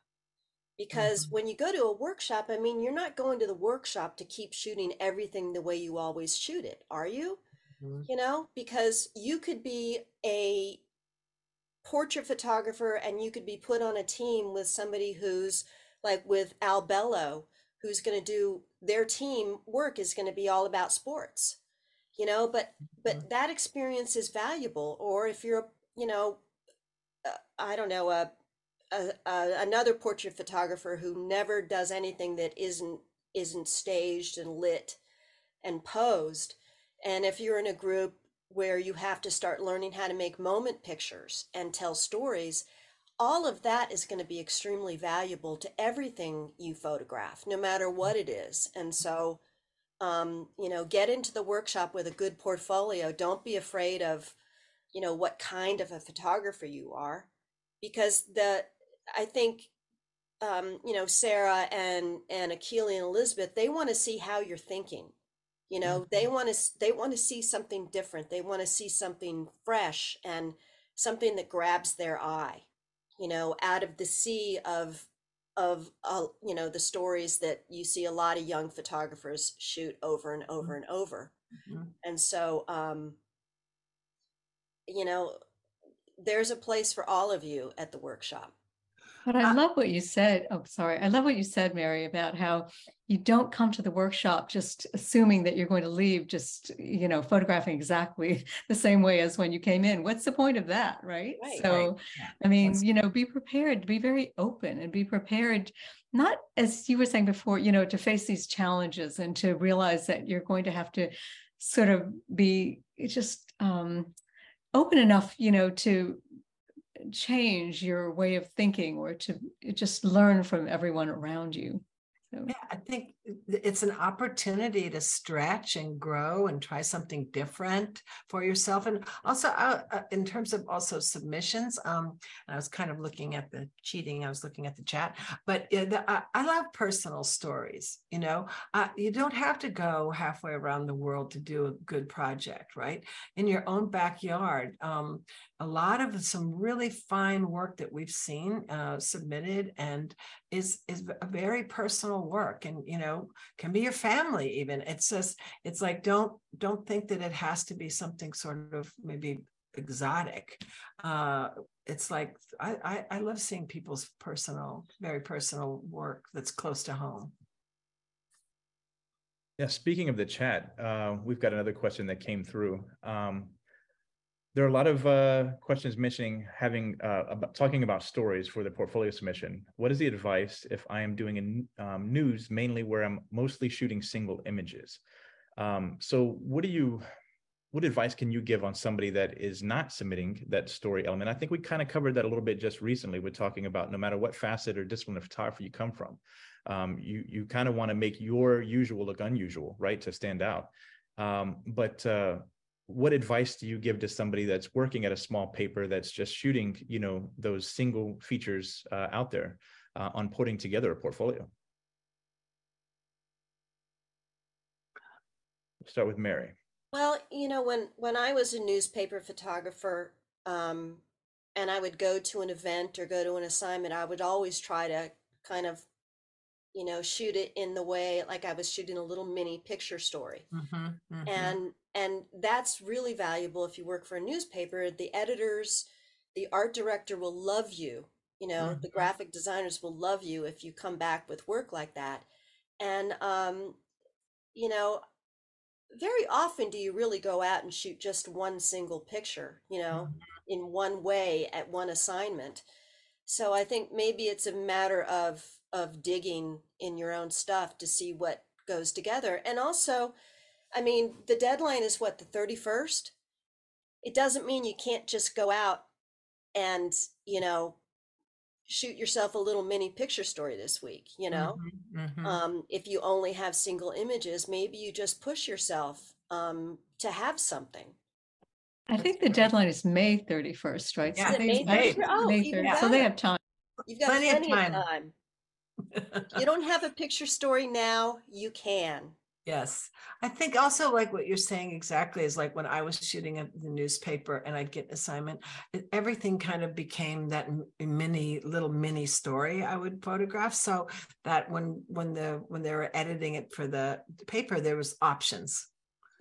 because mm-hmm. when you go to a workshop i mean you're not going to the workshop to keep shooting everything the way you always shoot it are you mm-hmm. you know because you could be a portrait photographer and you could be put on a team with somebody who's like with Al Bello, who's going to do their team work is going to be all about sports, you know, but, but mm-hmm. that experience is valuable. Or if you're, you know, uh, I don't know, a, a, a, another portrait photographer who never does anything that isn't, isn't staged and lit and posed. And if you're in a group where you have to start learning how to make moment pictures and tell stories, all of that is going to be extremely valuable to everything you photograph, no matter what it is. And so, um, you know, get into the workshop with a good portfolio. Don't be afraid of, you know, what kind of a photographer you are, because the, I think, um, you know, Sarah and and Akili and Elizabeth, they want to see how you're thinking you know they want to they want to see something different they want to see something fresh and something that grabs their eye you know out of the sea of of uh, you know the stories that you see a lot of young photographers shoot over and over mm-hmm. and over mm-hmm. and so um you know there's a place for all of you at the workshop but I uh, love what you said. Oh, sorry. I love what you said, Mary, about how you don't come to the workshop just assuming that you're going to leave just, you know, photographing exactly the same way as when you came in. What's the point of that? Right. right so, right. Yeah. I mean, That's you know, be prepared, be very open and be prepared, not as you were saying before, you know, to face these challenges and to realize that you're going to have to sort of be just um, open enough, you know, to change your way of thinking or to just learn from everyone around you. So. Yeah, I think it's an opportunity to stretch and grow and try something different for yourself. And also, uh, uh, in terms of also submissions, um, I was kind of looking at the cheating. I was looking at the chat, but uh, the, I, I, love personal stories. You know, uh, you don't have to go halfway around the world to do a good project, right? In your own backyard, um, a lot of some really fine work that we've seen uh, submitted and is is a very personal work and you know can be your family even. It's just it's like don't don't think that it has to be something sort of maybe exotic. Uh it's like I, I i love seeing people's personal very personal work that's close to home. Yeah speaking of the chat uh we've got another question that came through. Um there are a lot of uh, questions mentioning having uh, about, talking about stories for the portfolio submission. What is the advice if I am doing a um, news mainly where I'm mostly shooting single images? Um, so what do you what advice can you give on somebody that is not submitting that story element? I think we kind of covered that a little bit just recently with talking about no matter what facet or discipline of photography you come from, um, you you kind of want to make your usual look unusual, right, to stand out. Um, but uh, what advice do you give to somebody that's working at a small paper that's just shooting you know those single features uh, out there uh, on putting together a portfolio start with mary well you know when when i was a newspaper photographer um, and i would go to an event or go to an assignment i would always try to kind of you know, shoot it in the way like I was shooting a little mini picture story. Mhm, mhm. And and that's really valuable if you work for a newspaper. The editors, the art director will love you. You know, the Mhm. graphic designers will love you if you come back with work like that. And um, you know, very often do you really go out and shoot just one single picture, you know, Mhm. in one way at one assignment. So I think maybe it's a matter of of digging in your own stuff to see what goes together. And also, I mean, the deadline is what, the 31st? It doesn't mean you can't just go out and, you know, shoot yourself a little mini picture story this week, you know? Mhm, mhm. Um, if you only have single images, maybe you just push yourself um, to have something. I think the deadline is May thirty-first, right? So Yeah, Is it they- May May. 31st? Oh, May even 30 So they have time. You've got Plenty of plenty of time. time. You don't have a picture story now, you can. Yes, I think also like what you're saying exactly is like when I was shooting at the newspaper and I'd get an assignment, it- everything kind of became that mini little mini story I would photograph. So that when when the when they were editing it for the paper, there was options.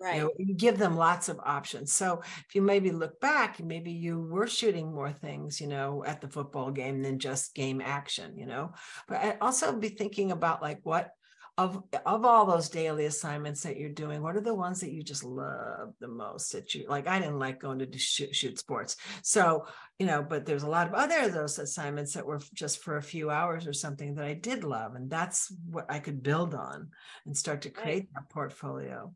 You Right. know, you give them lots of options. So if you maybe look back, maybe you were shooting more things, you know, at the football game than just game action, you know. But I also be thinking about like what of of all those daily assignments that you're doing, what are the ones that you just love the most that you like? I didn't like going to do shoot, shoot sports. So, you know, but there's a lot of other of those assignments that were just for a few hours or something that I did love. And that's what I could build on and start to Right. create that portfolio.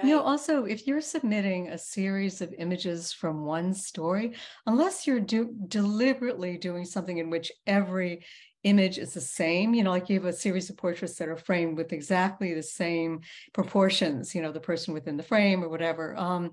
You know, also, if you're submitting a series of images from one story, unless you're do deliberately doing something in which every image is the same, you know, like you have a series of portraits that are framed with exactly the same proportions, you know, the person within the frame or whatever. Um,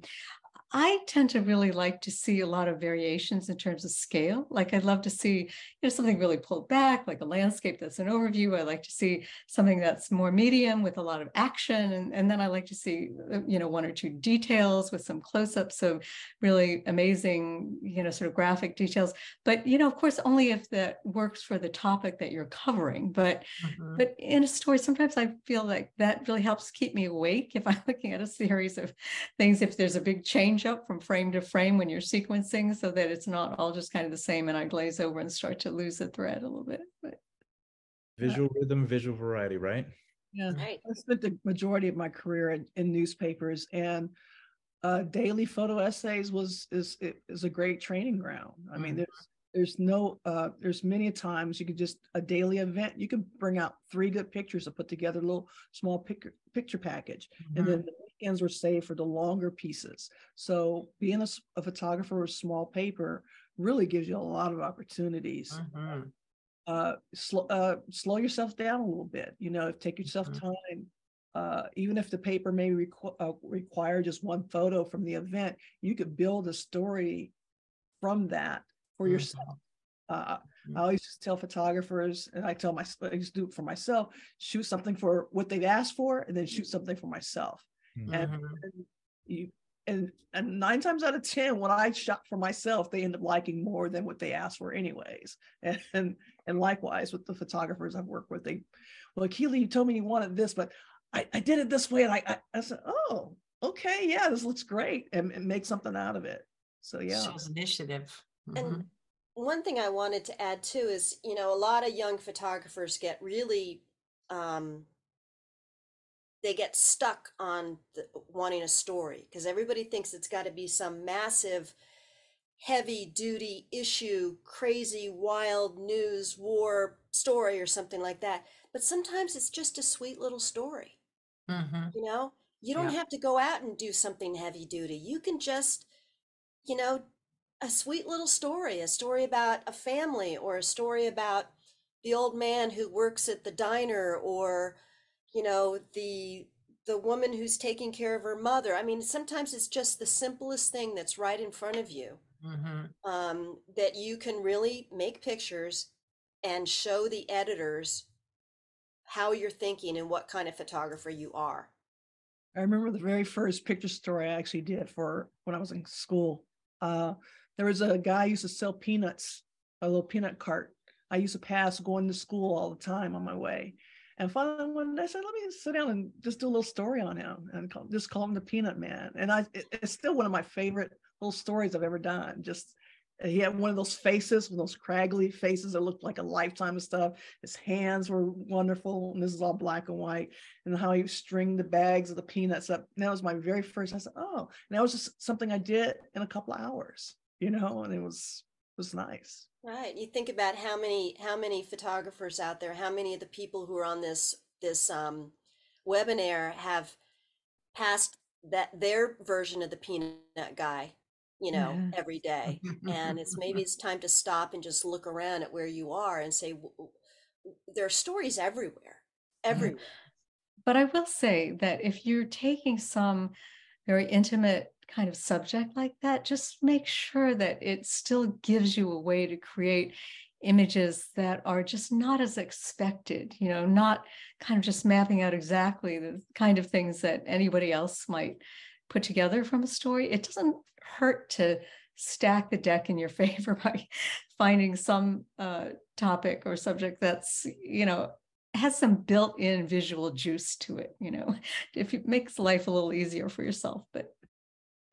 I tend to really like to see a lot of variations in terms of scale. Like I'd love to see, you know, something really pulled back, like a landscape that's an overview. I like to see something that's more medium with a lot of action. And, and then I like to see, uh, you know, one or two details with some close-ups of really amazing, you know, sort of graphic details. But, you know, of course, only if that works for the topic that you're covering. But Mhm. but in a story, sometimes I feel like that really helps keep me awake if I'm looking at a series of things, if there's a big change up from frame to frame when you're sequencing, so that it's not all just kind of the same and I glaze over and start to lose the thread a little bit. But Visual rhythm, visual variety, right? Yeah. Right. I spent the majority of my career in, in newspapers and uh, daily photo essays was is is a great training ground. I mean, Mhm. there's there's no uh, there's many times you could just a daily event you could bring out three good pictures and put together a little small picture picture package, and Mhm. then the weekends were saved for the longer pieces. So being a photographer with small paper really gives you a lot of opportunities Mhm. uh, slow, uh, slow yourself down a little bit. You know, take yourself Mhm. time. Uh, even if the paper may requ- uh, require just one photo from the event, you could build a story from that for Mhm. yourself. Uh, Mhm. I always just tell photographers, and I tell my, I used to do it for myself: shoot something for what they've asked for, and then shoot something for myself. And, Mhm. and you, and and nine times out of ten, when I shop for myself, they end up liking more than what they asked for, anyways. And and likewise with the photographers I've worked with, they, well, Akili, you told me you wanted this, but I, I did it this way, and I, I I said, oh, okay, yeah, this looks great, and, and make something out of it. So yeah, Shows initiative. Mhm. And one thing I wanted to add too is, you know, a lot of young photographers get really, um, they get stuck on the, wanting a story because everybody thinks it's got to be some massive, heavy duty issue, crazy, wild news, war story or something like that. But sometimes it's just a sweet little story. Mhm. You know, you don't Yeah. have to go out and do something heavy duty. You can just, you know, a sweet little story, a story about a family or a story about the old man who works at the diner or, you know, the the woman who's taking care of her mother. I mean, sometimes it's just the simplest thing that's right in front of you Mhm. um, that you can really make pictures and show the editors how you're thinking and what kind of photographer you are. I remember the very first picture story I actually did for when I was in school. Uh, there was a guy who used to sell peanuts, a little peanut cart I used to pass going to school all the time on my way. And finally, one day I said, let me sit down and just do a little story on him and call, just call him the Peanut Man. And I, it, it's still one of my favorite little stories I've ever done. Just he had one of those faces, with those craggly faces that looked like a lifetime of stuff. His hands were wonderful, and this is all black and white. And how he stringed the bags of the peanuts up. And that was my very first. I said, "Oh," and that was just something I did in a couple of hours, you know, and it was was nice. Right. You think about how many how many photographers out there, how many of the people who are on this this um, webinar have passed that their version of the peanut guy you know yeah. every day and it's maybe it's time to stop and just look around at where you are and say there are stories everywhere everywhere but i will say that if you're taking some very intimate kind of subject like that just make sure that it still gives you a way to create images that are just not as expected you know not kind of just mapping out exactly the kind of things that anybody else might put together from a story. It doesn't hurt to stack the deck in your favor by finding some uh, topic or subject that's you know has some built-in visual juice to it you know. If it makes life a little easier for yourself but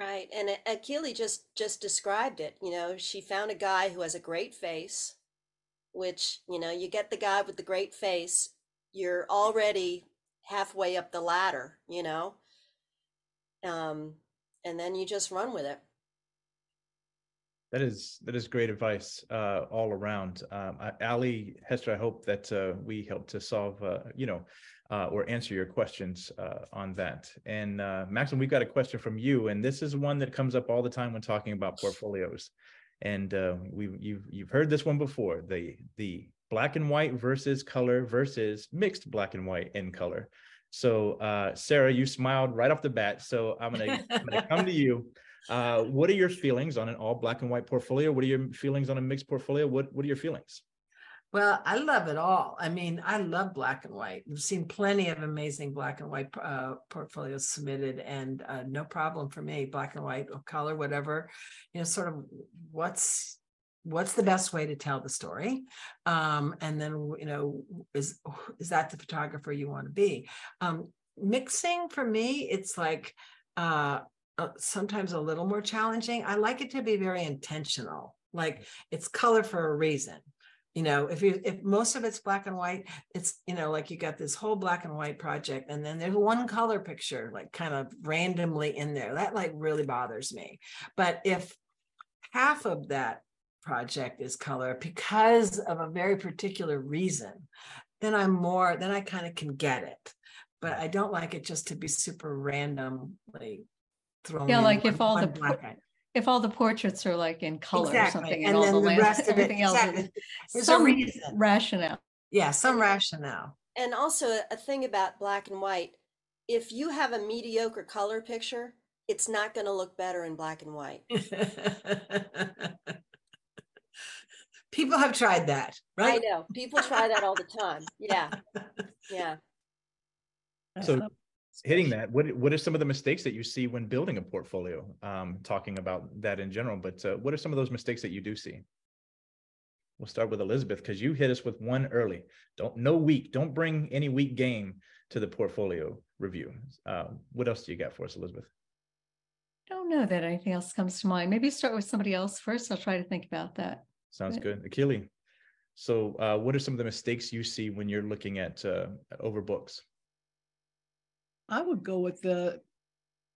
right and akili just just described it you know she found a guy who has a great face which you know you get the guy with the great face you're already halfway up the ladder you know um and then you just run with it that is that is great advice uh, all around. Um, Ali Hester, I hope that uh, we help to solve, uh, you know, uh, or answer your questions uh, on that. And uh, Maxim, we've got a question from you, and this is one that comes up all the time when talking about portfolios. And we you've you've heard this one before the the black and white versus color versus mixed black and white in color. So Sarah, you smiled right off the bat. So I'm gonna I'm gonna come to you. Uh, what are your feelings on an all black and white portfolio? What are your feelings on a mixed portfolio? What What are your feelings? Well, I love it all. I mean, I love black and white. We've seen plenty of amazing black and white uh, portfolios submitted, and uh, no problem for me. Black and white or color, whatever. You know, sort of what's what's the best way to tell the story um, and then you know is is that the photographer you want to be um, mixing for me it's like uh, uh, sometimes a little more challenging. I like it to be very intentional, like it's color for a reason. You know, if you if most of it's black and white, it's you know like you got this whole black and white project, and then there's one color picture like kind of randomly in there. That like really bothers me. But if half of that project is color because of a very particular reason, then I'm more, then I kind of can get it. But I don't like it just to be super randomly thrown. Yeah, like if all the if all the portraits are like in color exactly. or something, and, and then the, the rest of everything it, else, exactly. there's some reason. rationale. Yeah, some rationale. And also a thing about black and white, if you have a mediocre color picture, it's not going to look better in black and white. People have tried that, right? I know. People try that all the time. Yeah. Yeah. So hitting that what what are some of the mistakes that you see when building a portfolio um, talking about that in general but uh, what are some of those mistakes that you do see we'll start with elizabeth because you hit us with one early don't no weak don't bring any weak game to the portfolio review uh, what else do you got for us elizabeth I don't know that anything else comes to mind. Maybe start with somebody else first. I'll try to think about that. Sounds but... good. Akili. So, uh, what are some of the mistakes you see when you're looking at uh, over books? I would go with the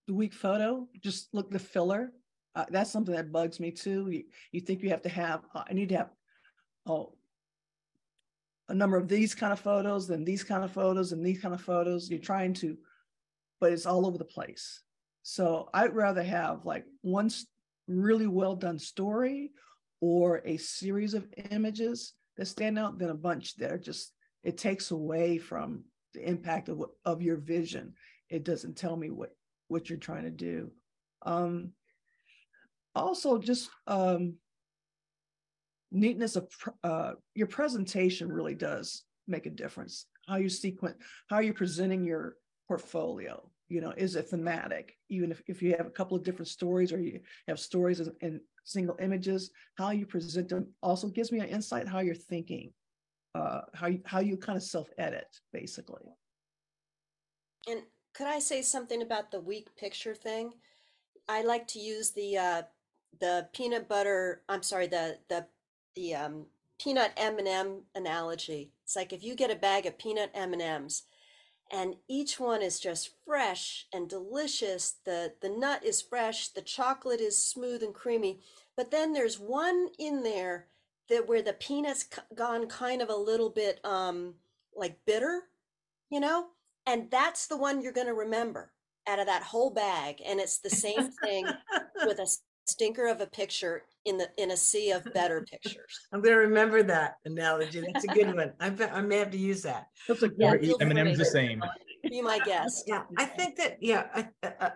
the weak photo. Just look the filler. Uh, that's something that bugs me too. You, you think you have to have. Uh, I need to have oh a number of these kind of photos, then these kind of photos, and these kind of photos. You're trying to, but it's all over the place. So I'd rather have like one really well done story or a series of images that stand out than a bunch that are just it takes away from the impact of of your vision. It doesn't tell me what what you're trying to do. Um, also, just um, neatness of uh, your presentation really does make a difference. How you sequence, how you're presenting your portfolio. You know, is it thematic? Even if, if you have a couple of different stories or you have stories in single images, how you present them also gives me an insight how you're thinking, uh, how you, how you kind of self-edit basically. And could I say something about the weak picture thing? I like to use the uh, the peanut butter. I'm sorry, the the the um, peanut M and m analogy. It's like if you get a bag of peanut M and M's, and each one is just fresh and delicious. the The nut is fresh. The chocolate is smooth and creamy. But then there's one in there that where the peanuts gone kind of a little bit um, like bitter, you know? And that's the one you're going to remember out of that whole bag. And it's the same thing with a stinker of a picture in the in a sea of better pictures. I'm going to remember that analogy. That's a good one. I, I may have to use that. That's a good yeah, m&m's the same. Be my guest yeah i think that yeah I, I,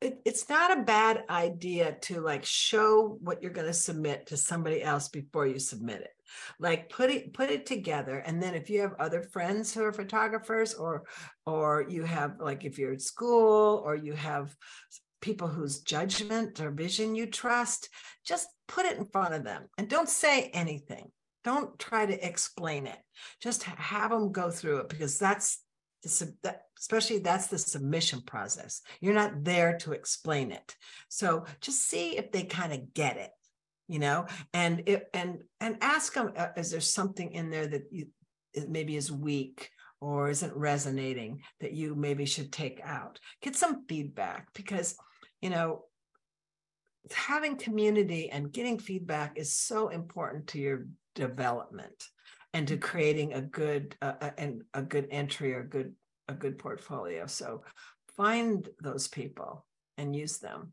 it, it's not a bad idea to like show what you're going to submit to somebody else before you submit it. Like put it put it together and then if you have other friends who are photographers or or you have like if you're at school or you have people whose judgment or vision you trust just put it in front of them and don't say anything. Don't try to explain it. Just have them go through it because that's the, especially that's the submission process. You're not there to explain it. So just see if they kind of get it, you know, and it, and and ask them uh, is there something in there that you maybe is weak or isn't resonating that you maybe should take out. Get some feedback because you know having community and getting feedback is so important to your development and to creating a good uh, and a good entry or good a good portfolio. So find those people and use them.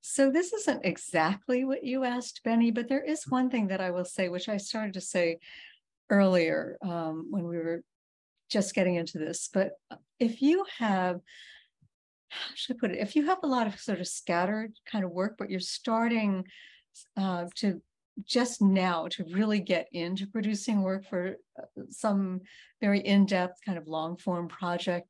So this isn't exactly what you asked, Bennie, but there is one thing that I will say, which I started to say earlier um, when we were just getting into this. But if you have, how should I put it? If you have a lot of sort of scattered kind of work, but you're starting uh, to just now to really get into producing work for uh, some very in-depth kind of long form project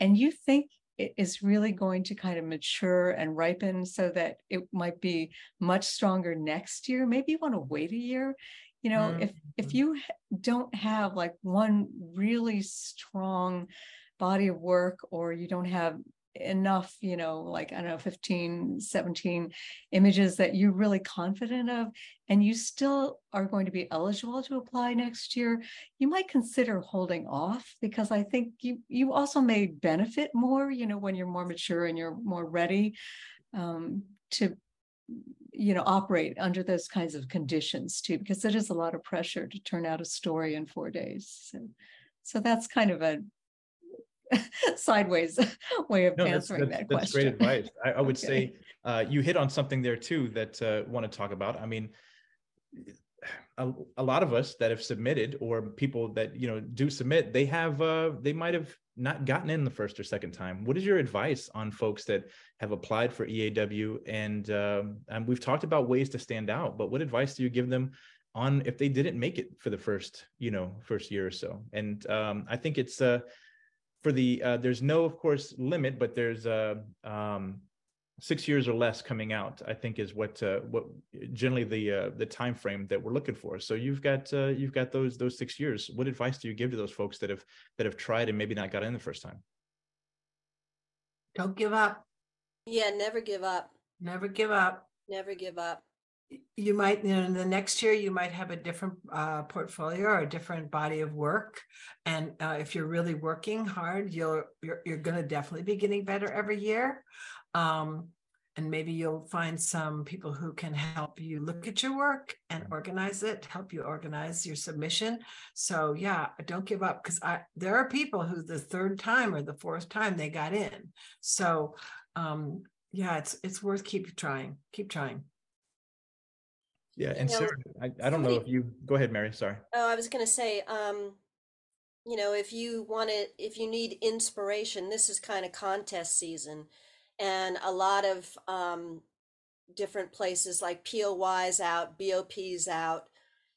and you think it is really going to kind of mature and ripen so that it might be much stronger next year maybe you want to wait a year you know mm-hmm. if if mm-hmm. you don't have like one really strong body of work or you don't have enough, you know, like, I don't know, 15, 17 images that you're really confident of, and you still are going to be eligible to apply next year, you might consider holding off because I think you, you also may benefit more, you know, when you're more mature and you're more ready um, to you know operate under those kinds of conditions too because it is a lot of pressure to turn out a story in four days so so that's kind of a sideways way of no, answering that's, that that's, question. That's great advice. I, I would okay. say uh, you hit on something there too that uh, want to talk about. I mean, a, a, lot of us that have submitted or people that you know do submit, they have uh, they might have not gotten in the first or second time. What is your advice on folks that have applied for EAW and um, and we've talked about ways to stand out, but what advice do you give them on if they didn't make it for the first you know first year or so? And um, I think it's uh, for the uh, there's no of course limit but there's uh, um, six years or less coming out i think is what uh, what generally the uh, the time frame that we're looking for. So you've got uh, you've got those those six years. What advice do you give to those folks that have that have tried and maybe not got in the first time? Don't give up. Yeah never give up. Never give up. Never give up you might you know in the next year you might have a different uh, portfolio or a different body of work. And uh, if you're really working hard you'll you're, you're going to definitely be getting better every year. Um, and maybe you'll find some people who can help you look at your work and organize it help you organize your submission. So yeah don't give up because i there are people who the third time or the fourth time they got in. So um, yeah it's it's worth keep trying keep trying yeah, and know, Sarah, I, I don't know if you go ahead, Mary. Sorry. Oh, I was going to say, um, you know, if you want to, if you need inspiration, this is kind of contest season, and a lot of um, different places like POY's out, BOP's out,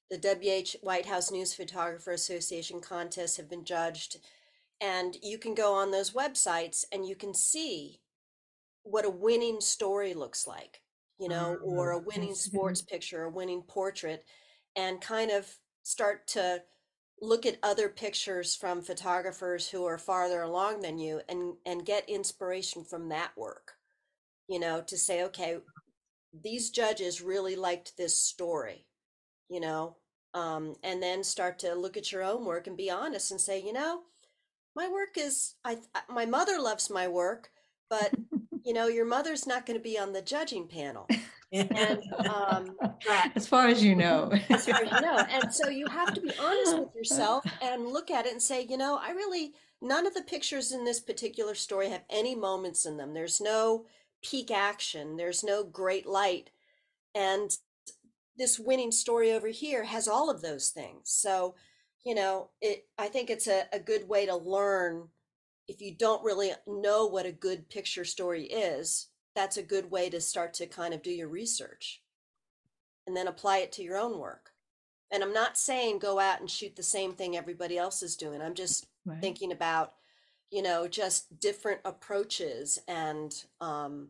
the WH White House News Photographer Association contests have been judged, and you can go on those websites and you can see what a winning story looks like you know, or a winning sports picture, a winning portrait, and kind of start to look at other pictures from photographers who are farther along than you and and get inspiration from that work. You know, to say, okay, these judges really liked this story, you know, um, and then start to look at your own work and be honest and say, you know, my work is I- my mother loves my work, but you know, your mother's not going to be on the judging panel. And um, As far as you know. as far as you know, and so you have to be honest with yourself and look at it and say, you know, I really none of the pictures in this particular story have any moments in them. There's no peak action. There's no great light, and this winning story over here has all of those things. So, you know, it I think it's a, a good way to learn if you don't really know what a good picture story is, that's a good way to start to kind of do your research and then apply it to your own work. And I'm not saying go out and shoot the same thing everybody else is doing. I'm just Right. thinking about, you know, just different approaches and, um,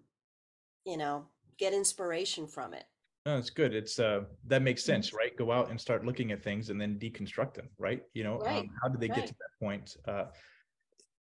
you know, get inspiration from it. No, it's good. It's uh that makes sense, right? Go out and start looking at things and then deconstruct them, right? You know, Right, um, how did they get to that point? Uh,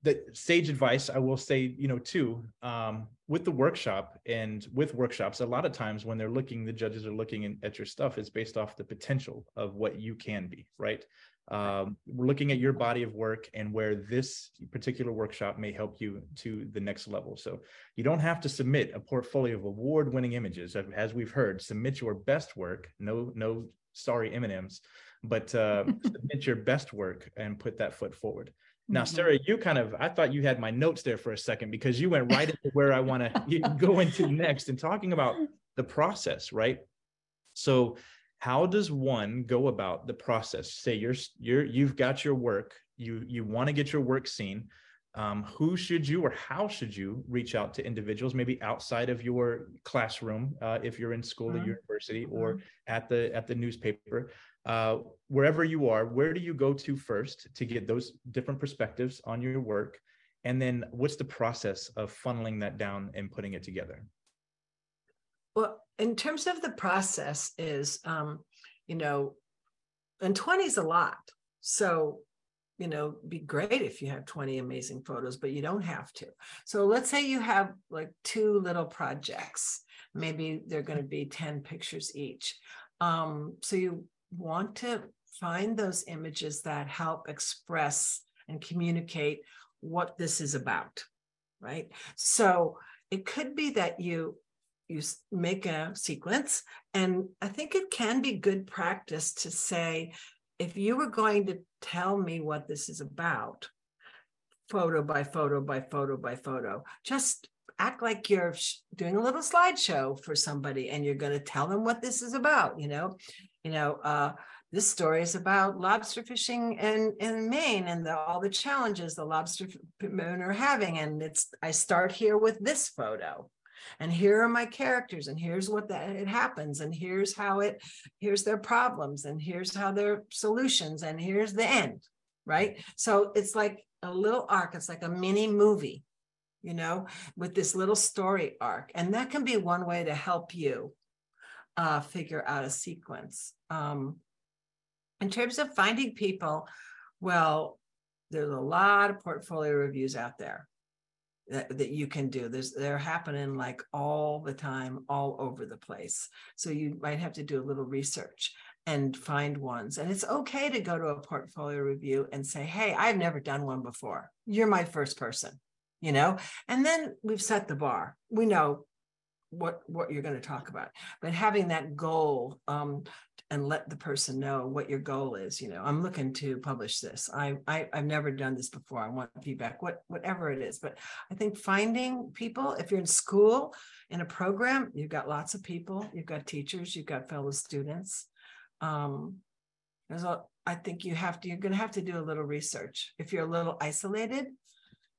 the sage advice I will say, you know, too, um, with the workshop and with workshops, a lot of times when they're looking, the judges are looking in, at your stuff, it's based off the potential of what you can be, right? Um, we're looking at your body of work and where this particular workshop may help you to the next level. So you don't have to submit a portfolio of award-winning images, as- as we've heard. Submit your best work. No, no, sorry, M&Ms, but uh, submit your best work and put that foot forward. Now, Mhm. Sarah, you kind of, I thought you had my notes there for a second because you went right into where I want to go into next and talking about the process, right? So, how does one go about the process? Say you're you're you've got your work, you you want to get your work seen. Um, who should you or how should you reach out to individuals, maybe outside of your classroom, uh, if you're in school or Mhm. university, or at the at the newspaper? Uh, wherever you are, where do you go to first to get those different perspectives on your work? And then what's the process of funneling that down and putting it together? Well, in terms of the process is, um, you know, and 20 is a lot. So, you know, be great if you have 20 amazing photos, but you don't have to. So let's say you have like two little projects. Maybe they're going to be 10 pictures each. Um, so you want to find those images that help express and communicate what this is about, right? So it could be that you you make a sequence and i think it can be good practice to say if you were going to tell me what this is about photo by photo by photo by photo just act like you're doing a little slideshow for somebody and you're going to tell them what this is about you know? You know uh this story is about lobster fishing in in Maine and the, all the challenges the lobster men are having and it's I start here with this photo. And here are my characters and here's what that it happens and here's how it here's their problems and here's how their solutions and here's the end right? So it's like a little arc it's like a mini movie you know with this little story arc and that can be one way to help you uh, figure out a sequence um, in terms of finding people well there's a lot of portfolio reviews out there that, that you can do. There's they're happening like all the time, all over the place. So you might have to do a little research and find ones. And it's okay to go to a portfolio review and say, hey, I've never done one before. You're my first person, you know? And then we've set the bar. We know what what you're going to talk about. But having that goal um and let the person know what your goal is you know i'm looking to publish this. I, I i've never done this before. I want feedback what whatever it is. But i think finding people if you're in school in a program you've got lots of people. You've got teachers. You've got fellow students. Um there's a i think you have to you're going to have to do a little research. If you're a little isolated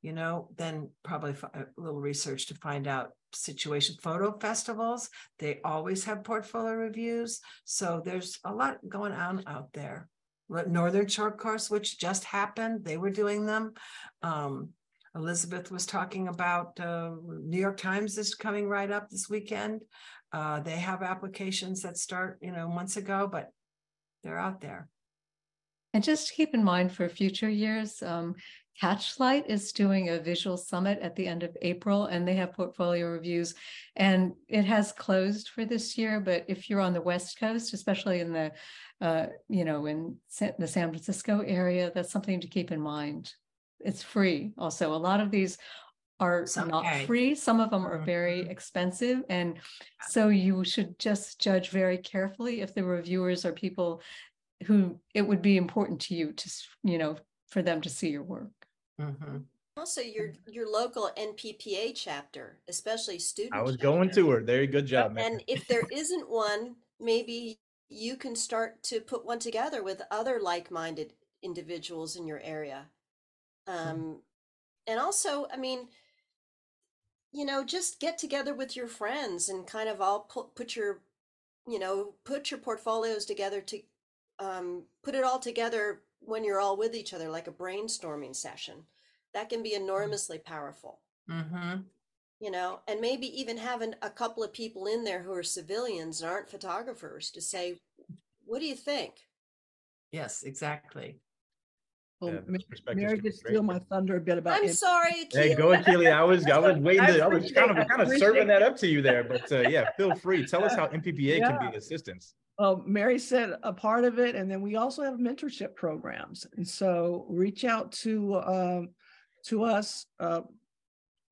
you know then probably a little research to find out situation photo festivals. They always have portfolio reviews. So there's a lot going on out there. Northern short course which just happened they were doing them. Um, elizabeth was talking about uh, new york times is coming right up this weekend. Uh, they have applications that start, you know, months ago, but they're out there. And just keep in mind for future years, um, Catchlight is doing a visual summit at the end of April and they have portfolio reviews. And it has closed for this year, but if you're on the West Coast, especially in the, uh, you know, in the San Francisco area, that's something to keep in mind. It's free. Also, a lot of these are not free. Some of them are very mm-hmm. expensive. And so you should just judge very carefully if the reviewers are people who it would be important to you to, you know, for them to see your work. Mm-hmm. Also, your your local NPPA chapter, especially student. I was going to her. Very good job, man. And if there isn't one, maybe you can start to put one together with other like-minded individuals in your area. Mm-hmm. Um. And also, I mean, you know, just get together with your friends and kind of all put put your, you know, put your portfolios together to um, put it all together when you're all with each other, like a brainstorming session. That can be mm. enormously powerful. Mm-hmm. You know, and maybe even having a couple of people in there who are civilians and aren't photographers to say, what do you think? Yes, exactly. Well, yeah, Mary just steal my thunder a bit about. I'm sorry. Hey, go ahead, Keely. I was, I was waiting. To, I was kind of, kind of serving that up to you there, but uh, yeah, feel free. Tell us how NPPA yeah. can be assistance. Uh, Mary said a part of it, and then we also have mentorship programs. And so reach out to um, to us. Uh,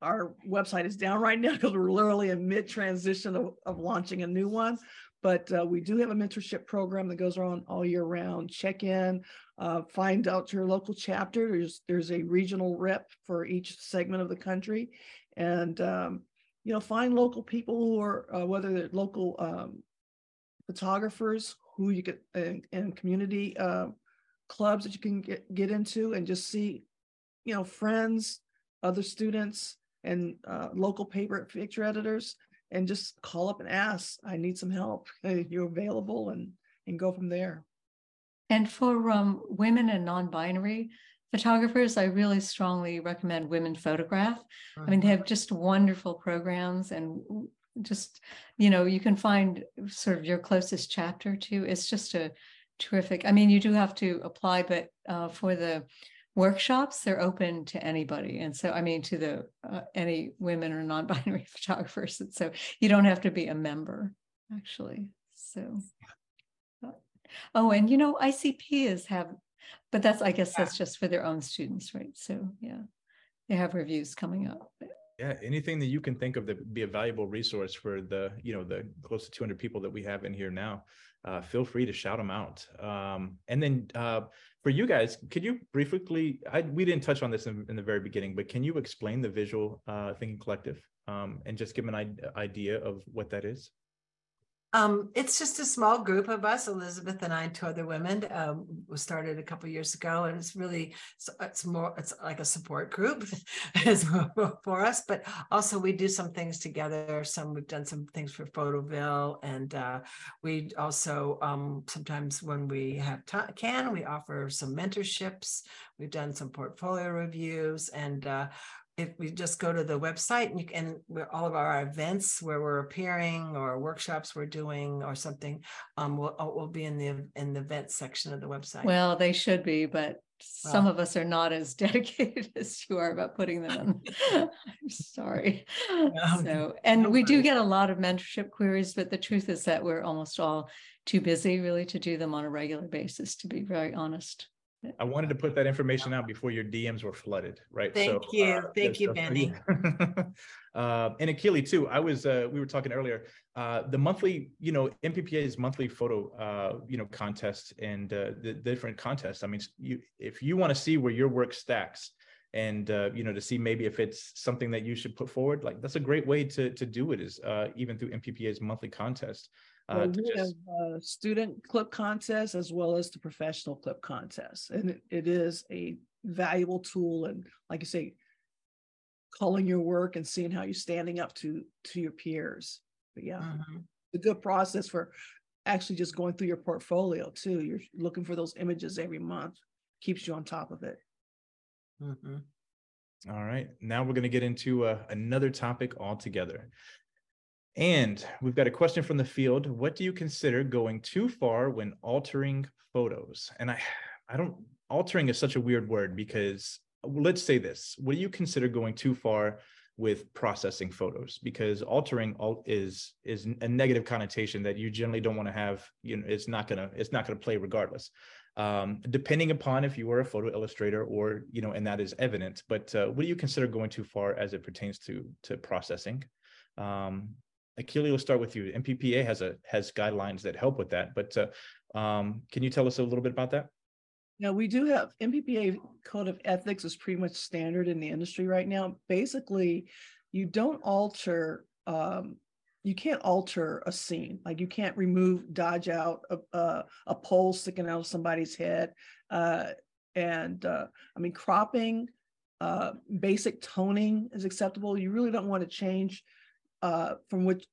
our website is down right now because we're literally in mid transition of, of launching a new one. But uh, we do have a mentorship program that goes on all year round. Check in, uh, find out your local chapter. There's there's a regional rep for each segment of the country, and um, you know find local people who are uh, whether they're local um, photographers who you get and, and community uh, clubs that you can get, get into and just see, you know, friends, other students, and uh, local paper picture editors, and just call up and ask, I need some help. You're available and and go from there. And for um, women and non-binary photographers, I really strongly recommend Women Photograph. I mean, they have just wonderful programs and just you know you can find sort of your closest chapter to it's just a terrific i mean you do have to apply but uh, for the workshops they're open to anybody. And so i mean to the uh, any women or non-binary photographers and so you don't have to be a member actually. So uh, oh and you know icp is have but that's i guess that's just for their own students right? So yeah they have reviews coming up. Yeah, anything that you can think of that be a valuable resource for the, you know, the close to 200 people that we have in here now, uh, feel free to shout them out. Um, and then uh, for you guys, could you briefly, I, we didn't touch on this in, in, the very beginning, but can you explain the Visual uh, Thinking Collective um, and just give an idea of what that is? Um, it's just a small group of us, Elizabeth and I, and two other women. Um, was started a couple years ago, and it's really it's more it's like a support group for us. But also we do some things together. Some we've done some things for Photoville, and uh, we also um, sometimes when we have t- can we offer some mentorships. We've done some portfolio reviews, and uh, if we just go to the website and you can all of our events where we're appearing or workshops we're doing or something um will uh, will be in the in the event section of the website. Well they should be but well, some of us are not as dedicated as you are about putting them in. I'm sorry. So and no we do get a lot of mentorship queries but the truth is that we're almost all too busy really to do them on a regular basis to be very honest I wanted to put that information out before your DMs were flooded, right? Thank so, you, uh, thank you, Bennie. uh, and Akili too. I was uh, we were talking earlier. Uh, the monthly, you know, NPPA's monthly photo, uh, you know, contest and uh, the, different contests. I mean, you if you want to see where your work stacks, and uh, you know to see maybe if it's something that you should put forward like that's a great way to to do it is uh, even through NPPA's monthly contest uh, we just... have uh, student clip contests as well as the professional clip contests, and it, it is a valuable tool. And like you say, calling your work and seeing how you're standing up to to your peers. But yeah, mm-hmm. a good process for actually just going through your portfolio too. You're looking for those images every month, keeps you on top of it. Mm-hmm. All right, now we're going to get into uh, another topic altogether. And we've got a question from the field. What do you consider going too far when altering photos? And I, I don't, altering is such a weird word because let's say this. What do you consider going too far with processing photos? Because altering alt is is a negative connotation that you generally don't want to have. You know, it's not gonna it's not gonna play regardless. Um, depending upon if you were a photo illustrator or you know, and that is evident. But uh, what do you consider going too far as it pertains to to processing? Um, Akili, we'll start with you. NPPA has a has guidelines that help with that, but uh, um, can you tell us a little bit about that? Yeah, we do have NPPA code of ethics is pretty much standard in the industry right now. Basically, you don't alter um, you can't alter a scene like you can't remove dodge out a, a, a pole sticking out of somebody's head uh, and uh, i mean cropping uh, basic toning is acceptable you really don't want to change uh, from which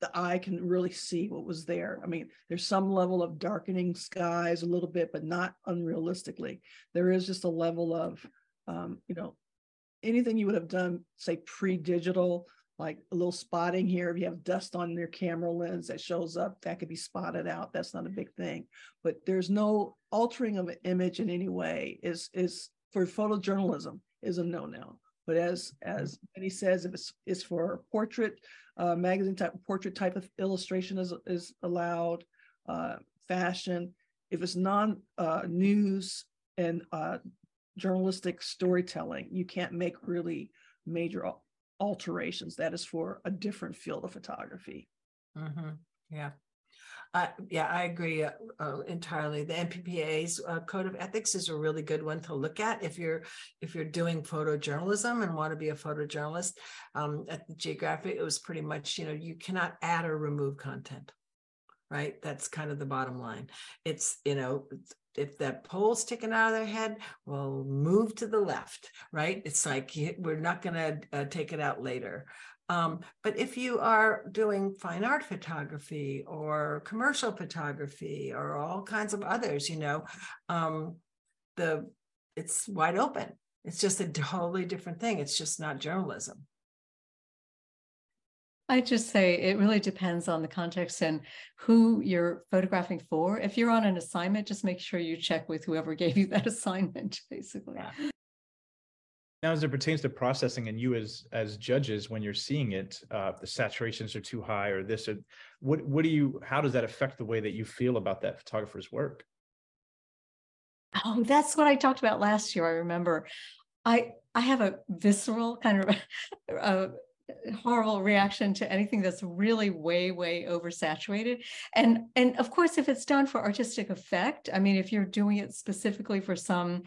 the eye can really see what was there. I mean, there's some level of darkening skies a little bit, but not unrealistically. There is just a level of, um, you know, anything you would have done, say pre-digital, like a little spotting here. If you have dust on your camera lens that shows up, that could be spotted out. That's not a big thing. But there's no altering of an image in any way is is for photojournalism is a no-no. But as as Bennie says, if it's, it's for portrait, uh, magazine type portrait type of illustration is is allowed. Uh, fashion, if it's non uh, news and uh, journalistic storytelling, you can't make really major alterations. That is for a different field of photography. Mm-hmm. Yeah. Uh, yeah, I agree uh, uh, entirely. The NPPA's uh, code of ethics is a really good one to look at if you're if you're doing photojournalism and want to be a photojournalist. Um, at the Geographic, it was pretty much you know you cannot add or remove content, right? That's kind of the bottom line. It's you know if that pole's sticking out of their head, well, move to the left, right? It's like we're not going to uh, take it out later. Um, but if you are doing fine art photography or commercial photography or all kinds of others, you know, um, the it's wide open. It's just a totally different thing. It's just not journalism. I just say it really depends on the context and who you're photographing for. If you're on an assignment, just make sure you check with whoever gave you that assignment, basically. Now, as it pertains to processing and you as as judges, when you're seeing it, uh, the saturations are too high or this, or what what do you how does that affect the way that you feel about that photographer's work? Oh, that's what I talked about last year. I remember. I I have a visceral kind of a horrible reaction to anything that's really way way oversaturated and and of course if it's done for artistic effect i mean if you're doing it specifically for some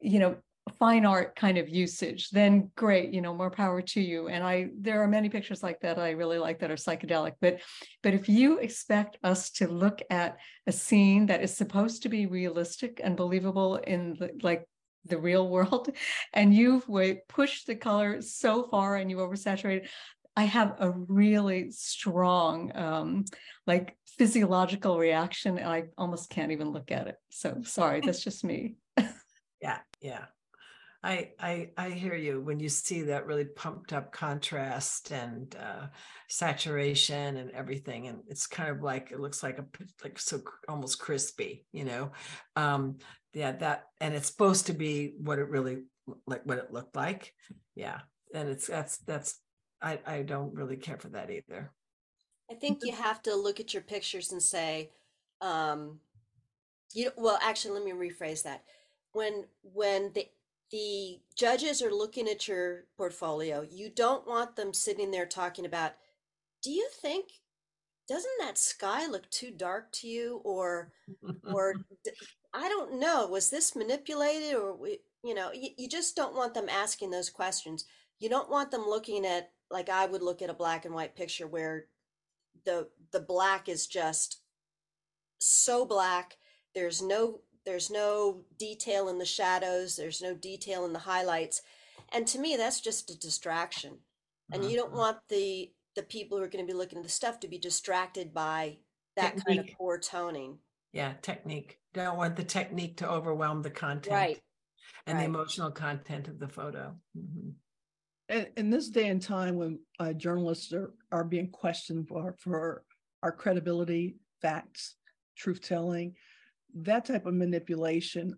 you know fine art kind of usage, then great, you know, more power to you. And I there are many pictures like that I really like that are psychedelic. But but if you expect us to look at a scene that is supposed to be realistic and believable in the like the real world, and you've pushed the color so far and you oversaturated, I have a really strong um, like physiological reaction and I almost can't even look at it. So sorry, that's just me. yeah, yeah. I, I I hear you when you see that really pumped up contrast and uh, saturation and everything, and it's kind of like it looks like a like so almost crispy, you know. Um, yeah, that and it's supposed to be what it really like what it looked like. Yeah, and it's that's that's I I don't really care for that either. I think you have to look at your pictures and say, um, you well, actually, let me rephrase that. When when the the judges are looking at your portfolio, you don't want them sitting there talking about, do you think doesn't that sky look too dark to you? or or I don't know, was this manipulated? or we, you know, you, you just don't want them asking those questions. You don't want them looking at like I would look at a black and white picture where the the black is just so black. There's no there's no detail in the shadows there's no detail in the highlights and to me that's just a distraction and you don't mm-hmm. want the the people who are going to be looking at the stuff to be distracted by that technique. kind of poor toning yeah technique don't want the technique to overwhelm the content right and right. the emotional content of the photo mm-hmm. in, in this day and time when uh, journalists are, are being questioned for, for our credibility, facts, truth telling, that type of manipulation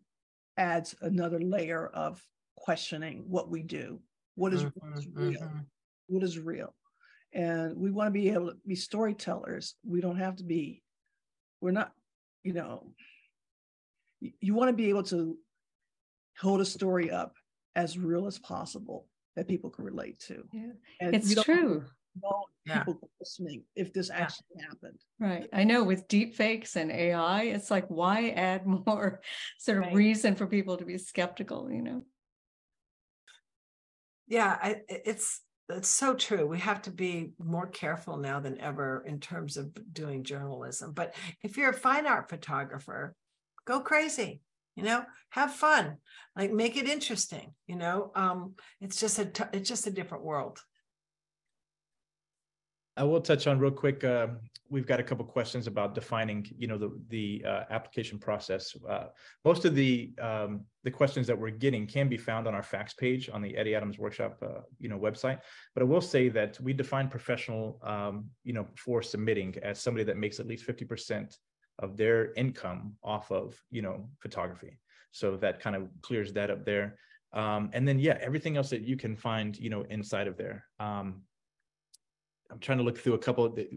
adds another layer of questioning what we do. What is, what is Mhm, real? mhm. What is real? And we want to be able to be storytellers. We don't have to be, we're not, you know, y- you want to be able to hold a story up as real as possible that people can relate to. Yeah, And it's true. Want Yeah. people listening if this Yeah. actually happened. Right. I know with deep fakes and AI, it's like, why add more sort of Right. reason for people to be skeptical, you know? Yeah, I, i- it's, it's so true. We have to be more careful now than ever in terms of doing journalism. But if you're a fine art photographer, go crazy, you know, have fun, like make it interesting, you know. Um, it's just a, t- it's just a different world. I will touch on real quick. Uh, we've got a couple questions about defining, you know, the the uh, application process. Uh, most of the um, the questions that we're getting can be found on our facts page on the Eddie Adams Workshop, uh, you know, website. But I will say that we define professional, um, you know, for submitting as somebody that makes at least fifty percent of their income off of, you know, photography. So that kind of clears that up there. Um, and then yeah, everything else that you can find, you know, inside of there. Um, I'm trying to look through a couple of the,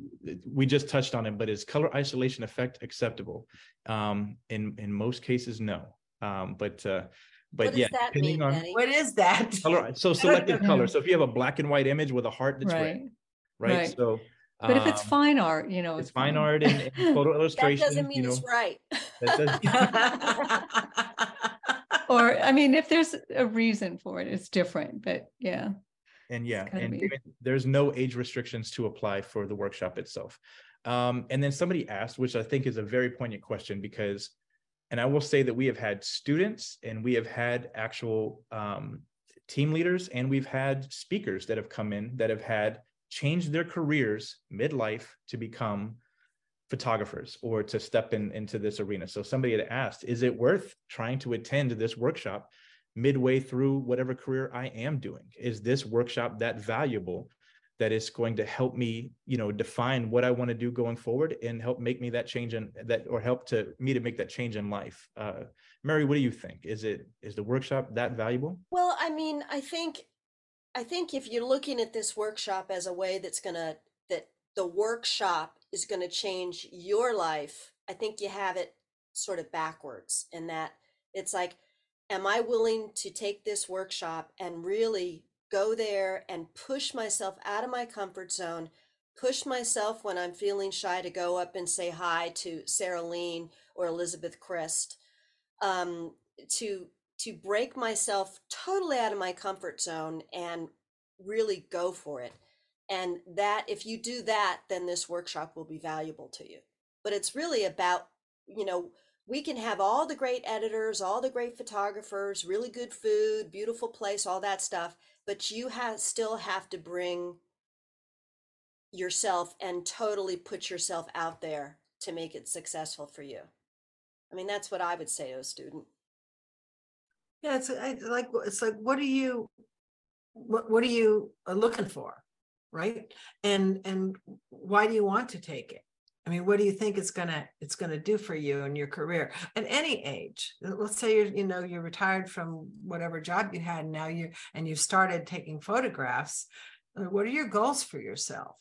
we just touched on it, but is color isolation effect acceptable? Um, in in most cases, no. Um, but uh, but What does yeah, that depending mean, on Betty? What is that? color, so selective color. So if you have a black and white image with a heart that's Right. red, right? right. So, But if it's um, fine art, you know, it's fine art and, and photo That illustration. doesn't mean you know, it's right. that does- Or, I mean, if there's a reason for it, it's different, but yeah. And yeah, and even- there's no age restrictions to apply for the workshop itself. Um, and then somebody asked, which I think is a very poignant question because, and I will say that we have had students and we have had actual um, team leaders and we've had speakers that have come in that have had changed their careers midlife to become photographers or to step in into this arena. So somebody had asked, is it worth trying to attend this workshop midway through whatever career I am doing? Is this workshop that valuable that is going to help me, you know, define what I want to do going forward and help make me that change in that or help to me to make that change in life? Uh, Mary, what do you think? Is it is the workshop that valuable? Well, I mean, I think, I think if you're looking at this workshop as a way that's gonna, that the workshop is gonna change your life, I think you have it sort of backwards in that it's like, am I willing to take this workshop and really go there and push myself out of my comfort zone, push myself when I'm feeling shy to go up and say hi to Sarah Leen or Elizabeth Krist, um, to to break myself totally out of my comfort zone and really go for it. And that if you do that, then this workshop will be valuable to you. But it's really about, you know, we can have all the great editors, all the great photographers, really good food, beautiful place, all that stuff, but you have still have to bring yourself and totally put yourself out there to make it successful for you. I mean, that's what I would say to a student. Yeah, it's like it's like what are you what what are you uh, looking for, right? And and why do you want to take it? I mean, what do you think it's gonna it's gonna do for you in your career at any age? Let's say you're you know you're retired from whatever job you had, and now you and you've started taking photographs. uh, What are your goals for yourself?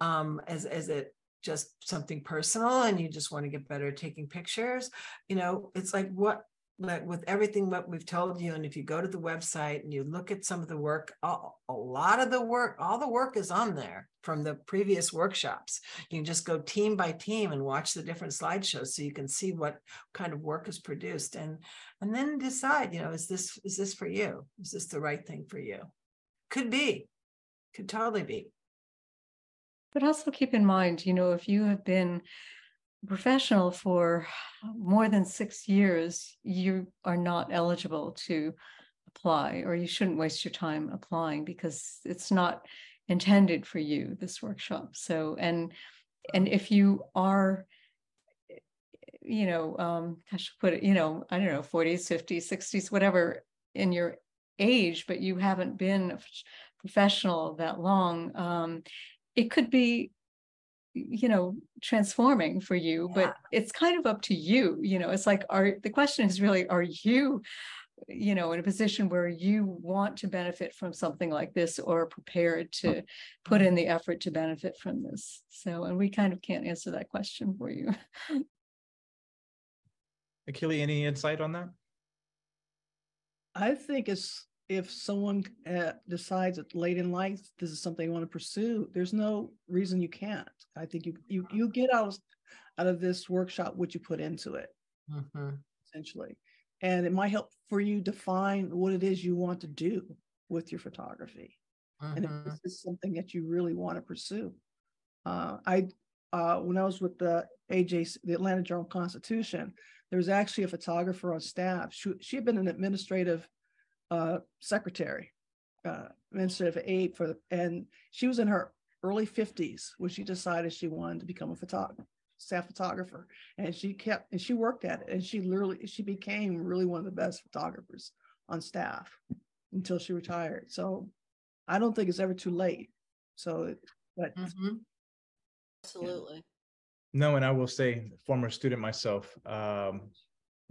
Um, is is it just something personal and you just want to get better at taking pictures? You know, it's like what like with everything what we've told you and if you go to the website and you look at some of the work a, a lot of the work all the work is on there from the previous workshops. You can just go team by team and watch the different slideshows so you can see what kind of work is produced and and then decide you know is this is this for you? Is this the right thing for you? Could be. Could totally be. But also keep in mind, you know, if you have been professional for more than six years, you are not eligible to apply, or you shouldn't waste your time applying because it's not intended for you, this workshop. So, and and if you are you know, um, I should put it, you know, I don't know, 40s, 50s, 60s, whatever in your age, but you haven't been a professional that long, um, it could be, you know, transforming for you, Yeah. but it's kind of up to you, you know, it's like, are, the question is really, are you, you know, in a position where you want to benefit from something like this or prepared to put in the effort to benefit from this? So, and we kind of can't answer that question for you. Akili, any insight on that? I think it's if someone uh, decides that late in life this is something they want to pursue, there's no reason you can't. I think you you you get out out of this workshop what you put into it Mhm. essentially, and it might help for you define what it is you want to do with your photography, and if Mhm. this is something that you really want to pursue. Uh, I uh, when I was with the AJ, the Atlanta Journal Constitution, there was actually a photographer on staff. She, she had been an administrative uh, secretary, uh, administrative aide for the, and she was in her early 50s when she decided she wanted to become a photographer, staff photographer. And she kept, and she worked at it and she literally, she became really one of the best photographers on staff until she retired. So I don't think it's ever too late. So, but mm-hmm. Absolutely. No, and I will say, former student myself, um,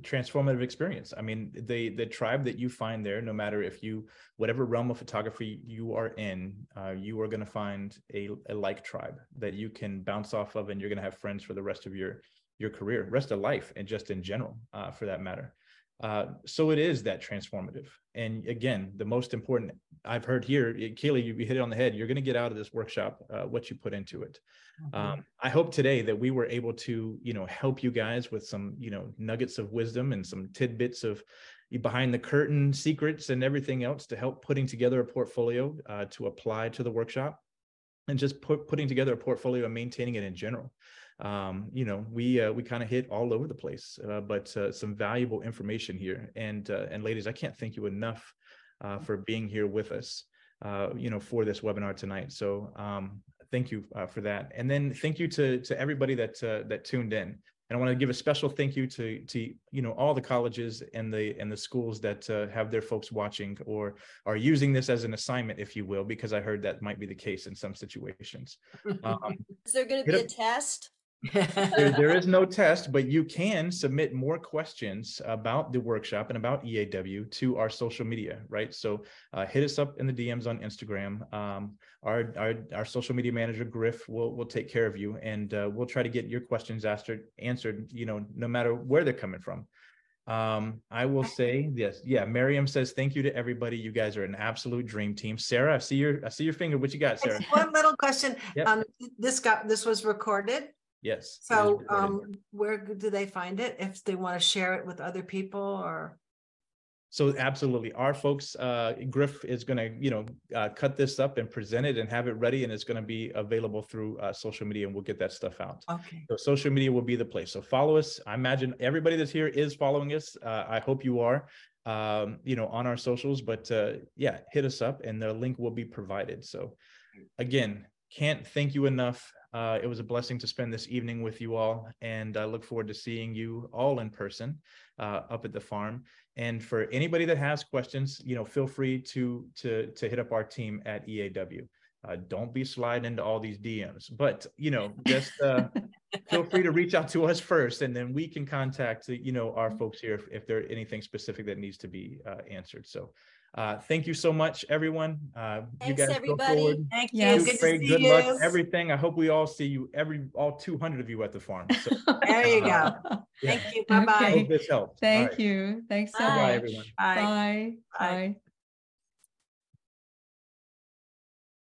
transformative experience. I mean, the the tribe that you find there, no matter if you whatever realm of photography you are in, uh, you are going to find a, a like tribe that you can bounce off of, and you're going to have friends for the rest of your your career, rest of life, and just in general, uh, for that matter. Uh, so it is that transformative. And again, the most important I've heard here, Kaylee, you hit it on the head. You're going to get out of this workshop uh, what you put into it. Mhm. Um, I hope today that we were able to, you know, help you guys with some, you know, nuggets of wisdom and some tidbits of behind the curtain secrets and everything else to help putting together a portfolio uh, to apply to the workshop and just put, putting together a portfolio and maintaining it in general. Um, you know, we uh, we kind of hit all over the place, uh, but uh, some valuable information here. And uh, and ladies, I can't thank you enough uh, for being here with us. Uh, you know, for this webinar tonight. So um, thank you uh, for that. And then thank you to to everybody that uh, that tuned in. And I want to give a special thank you to to you know all the colleges and the and the schools that uh, have their folks watching or are using this as an assignment, if you will, because I heard that might be the case in some situations. Um, Is there going to be a test? There, there is no test, but you can submit more questions about the workshop and about EAW to our social media, right? So uh, hit us up in the DMs on Instagram. Um, our, our our social media manager Griff will will take care of you, and uh, we'll try to get your questions answered answered. You know, no matter where they're coming from. Um, I will say yes, yeah. Miriam says thank you to everybody. You guys are an absolute dream team. Sarah, I see your I see your finger. What you got, Sarah? One little question. Yep. Um, this got, this was recorded. Yes. So, um, where do they find it? If they want to share it with other people or? So absolutely, our folks, uh, Griff is going to, you know, uh, cut this up and present it and have it ready, and it's going to be available through uh, social media, and we'll get that stuff out. Okay. So social media will be the place. So follow us. I imagine everybody that's here is following us. Uh, I hope you are, um, you know, on our socials. But uh, yeah, hit us up, and the link will be provided. So again, can't thank you enough. Uh, it was a blessing to spend this evening with you all, and I look forward to seeing you all in person uh, up at the farm. And for anybody that has questions, you know, feel free to to to hit up our team at EAW. Uh, don't be sliding into all these DMs, but you know, just uh, feel free to reach out to us first, and then we can contact you know our folks here if, if there's anything specific that needs to be uh, answered. So, uh, thank you so much, everyone. Uh, you Thanks, guys go everybody. forward. Thank Yes. you. Do Good great, to good see luck, you. everything. I hope we all see you, every all 200 of you at the farm. So, There you go. yeah, Thank you. Bye-bye. Okay. hope this helped. Thank right. you. Thanks so Bye. Bye, much. everyone. Bye. Bye. Bye. Bye.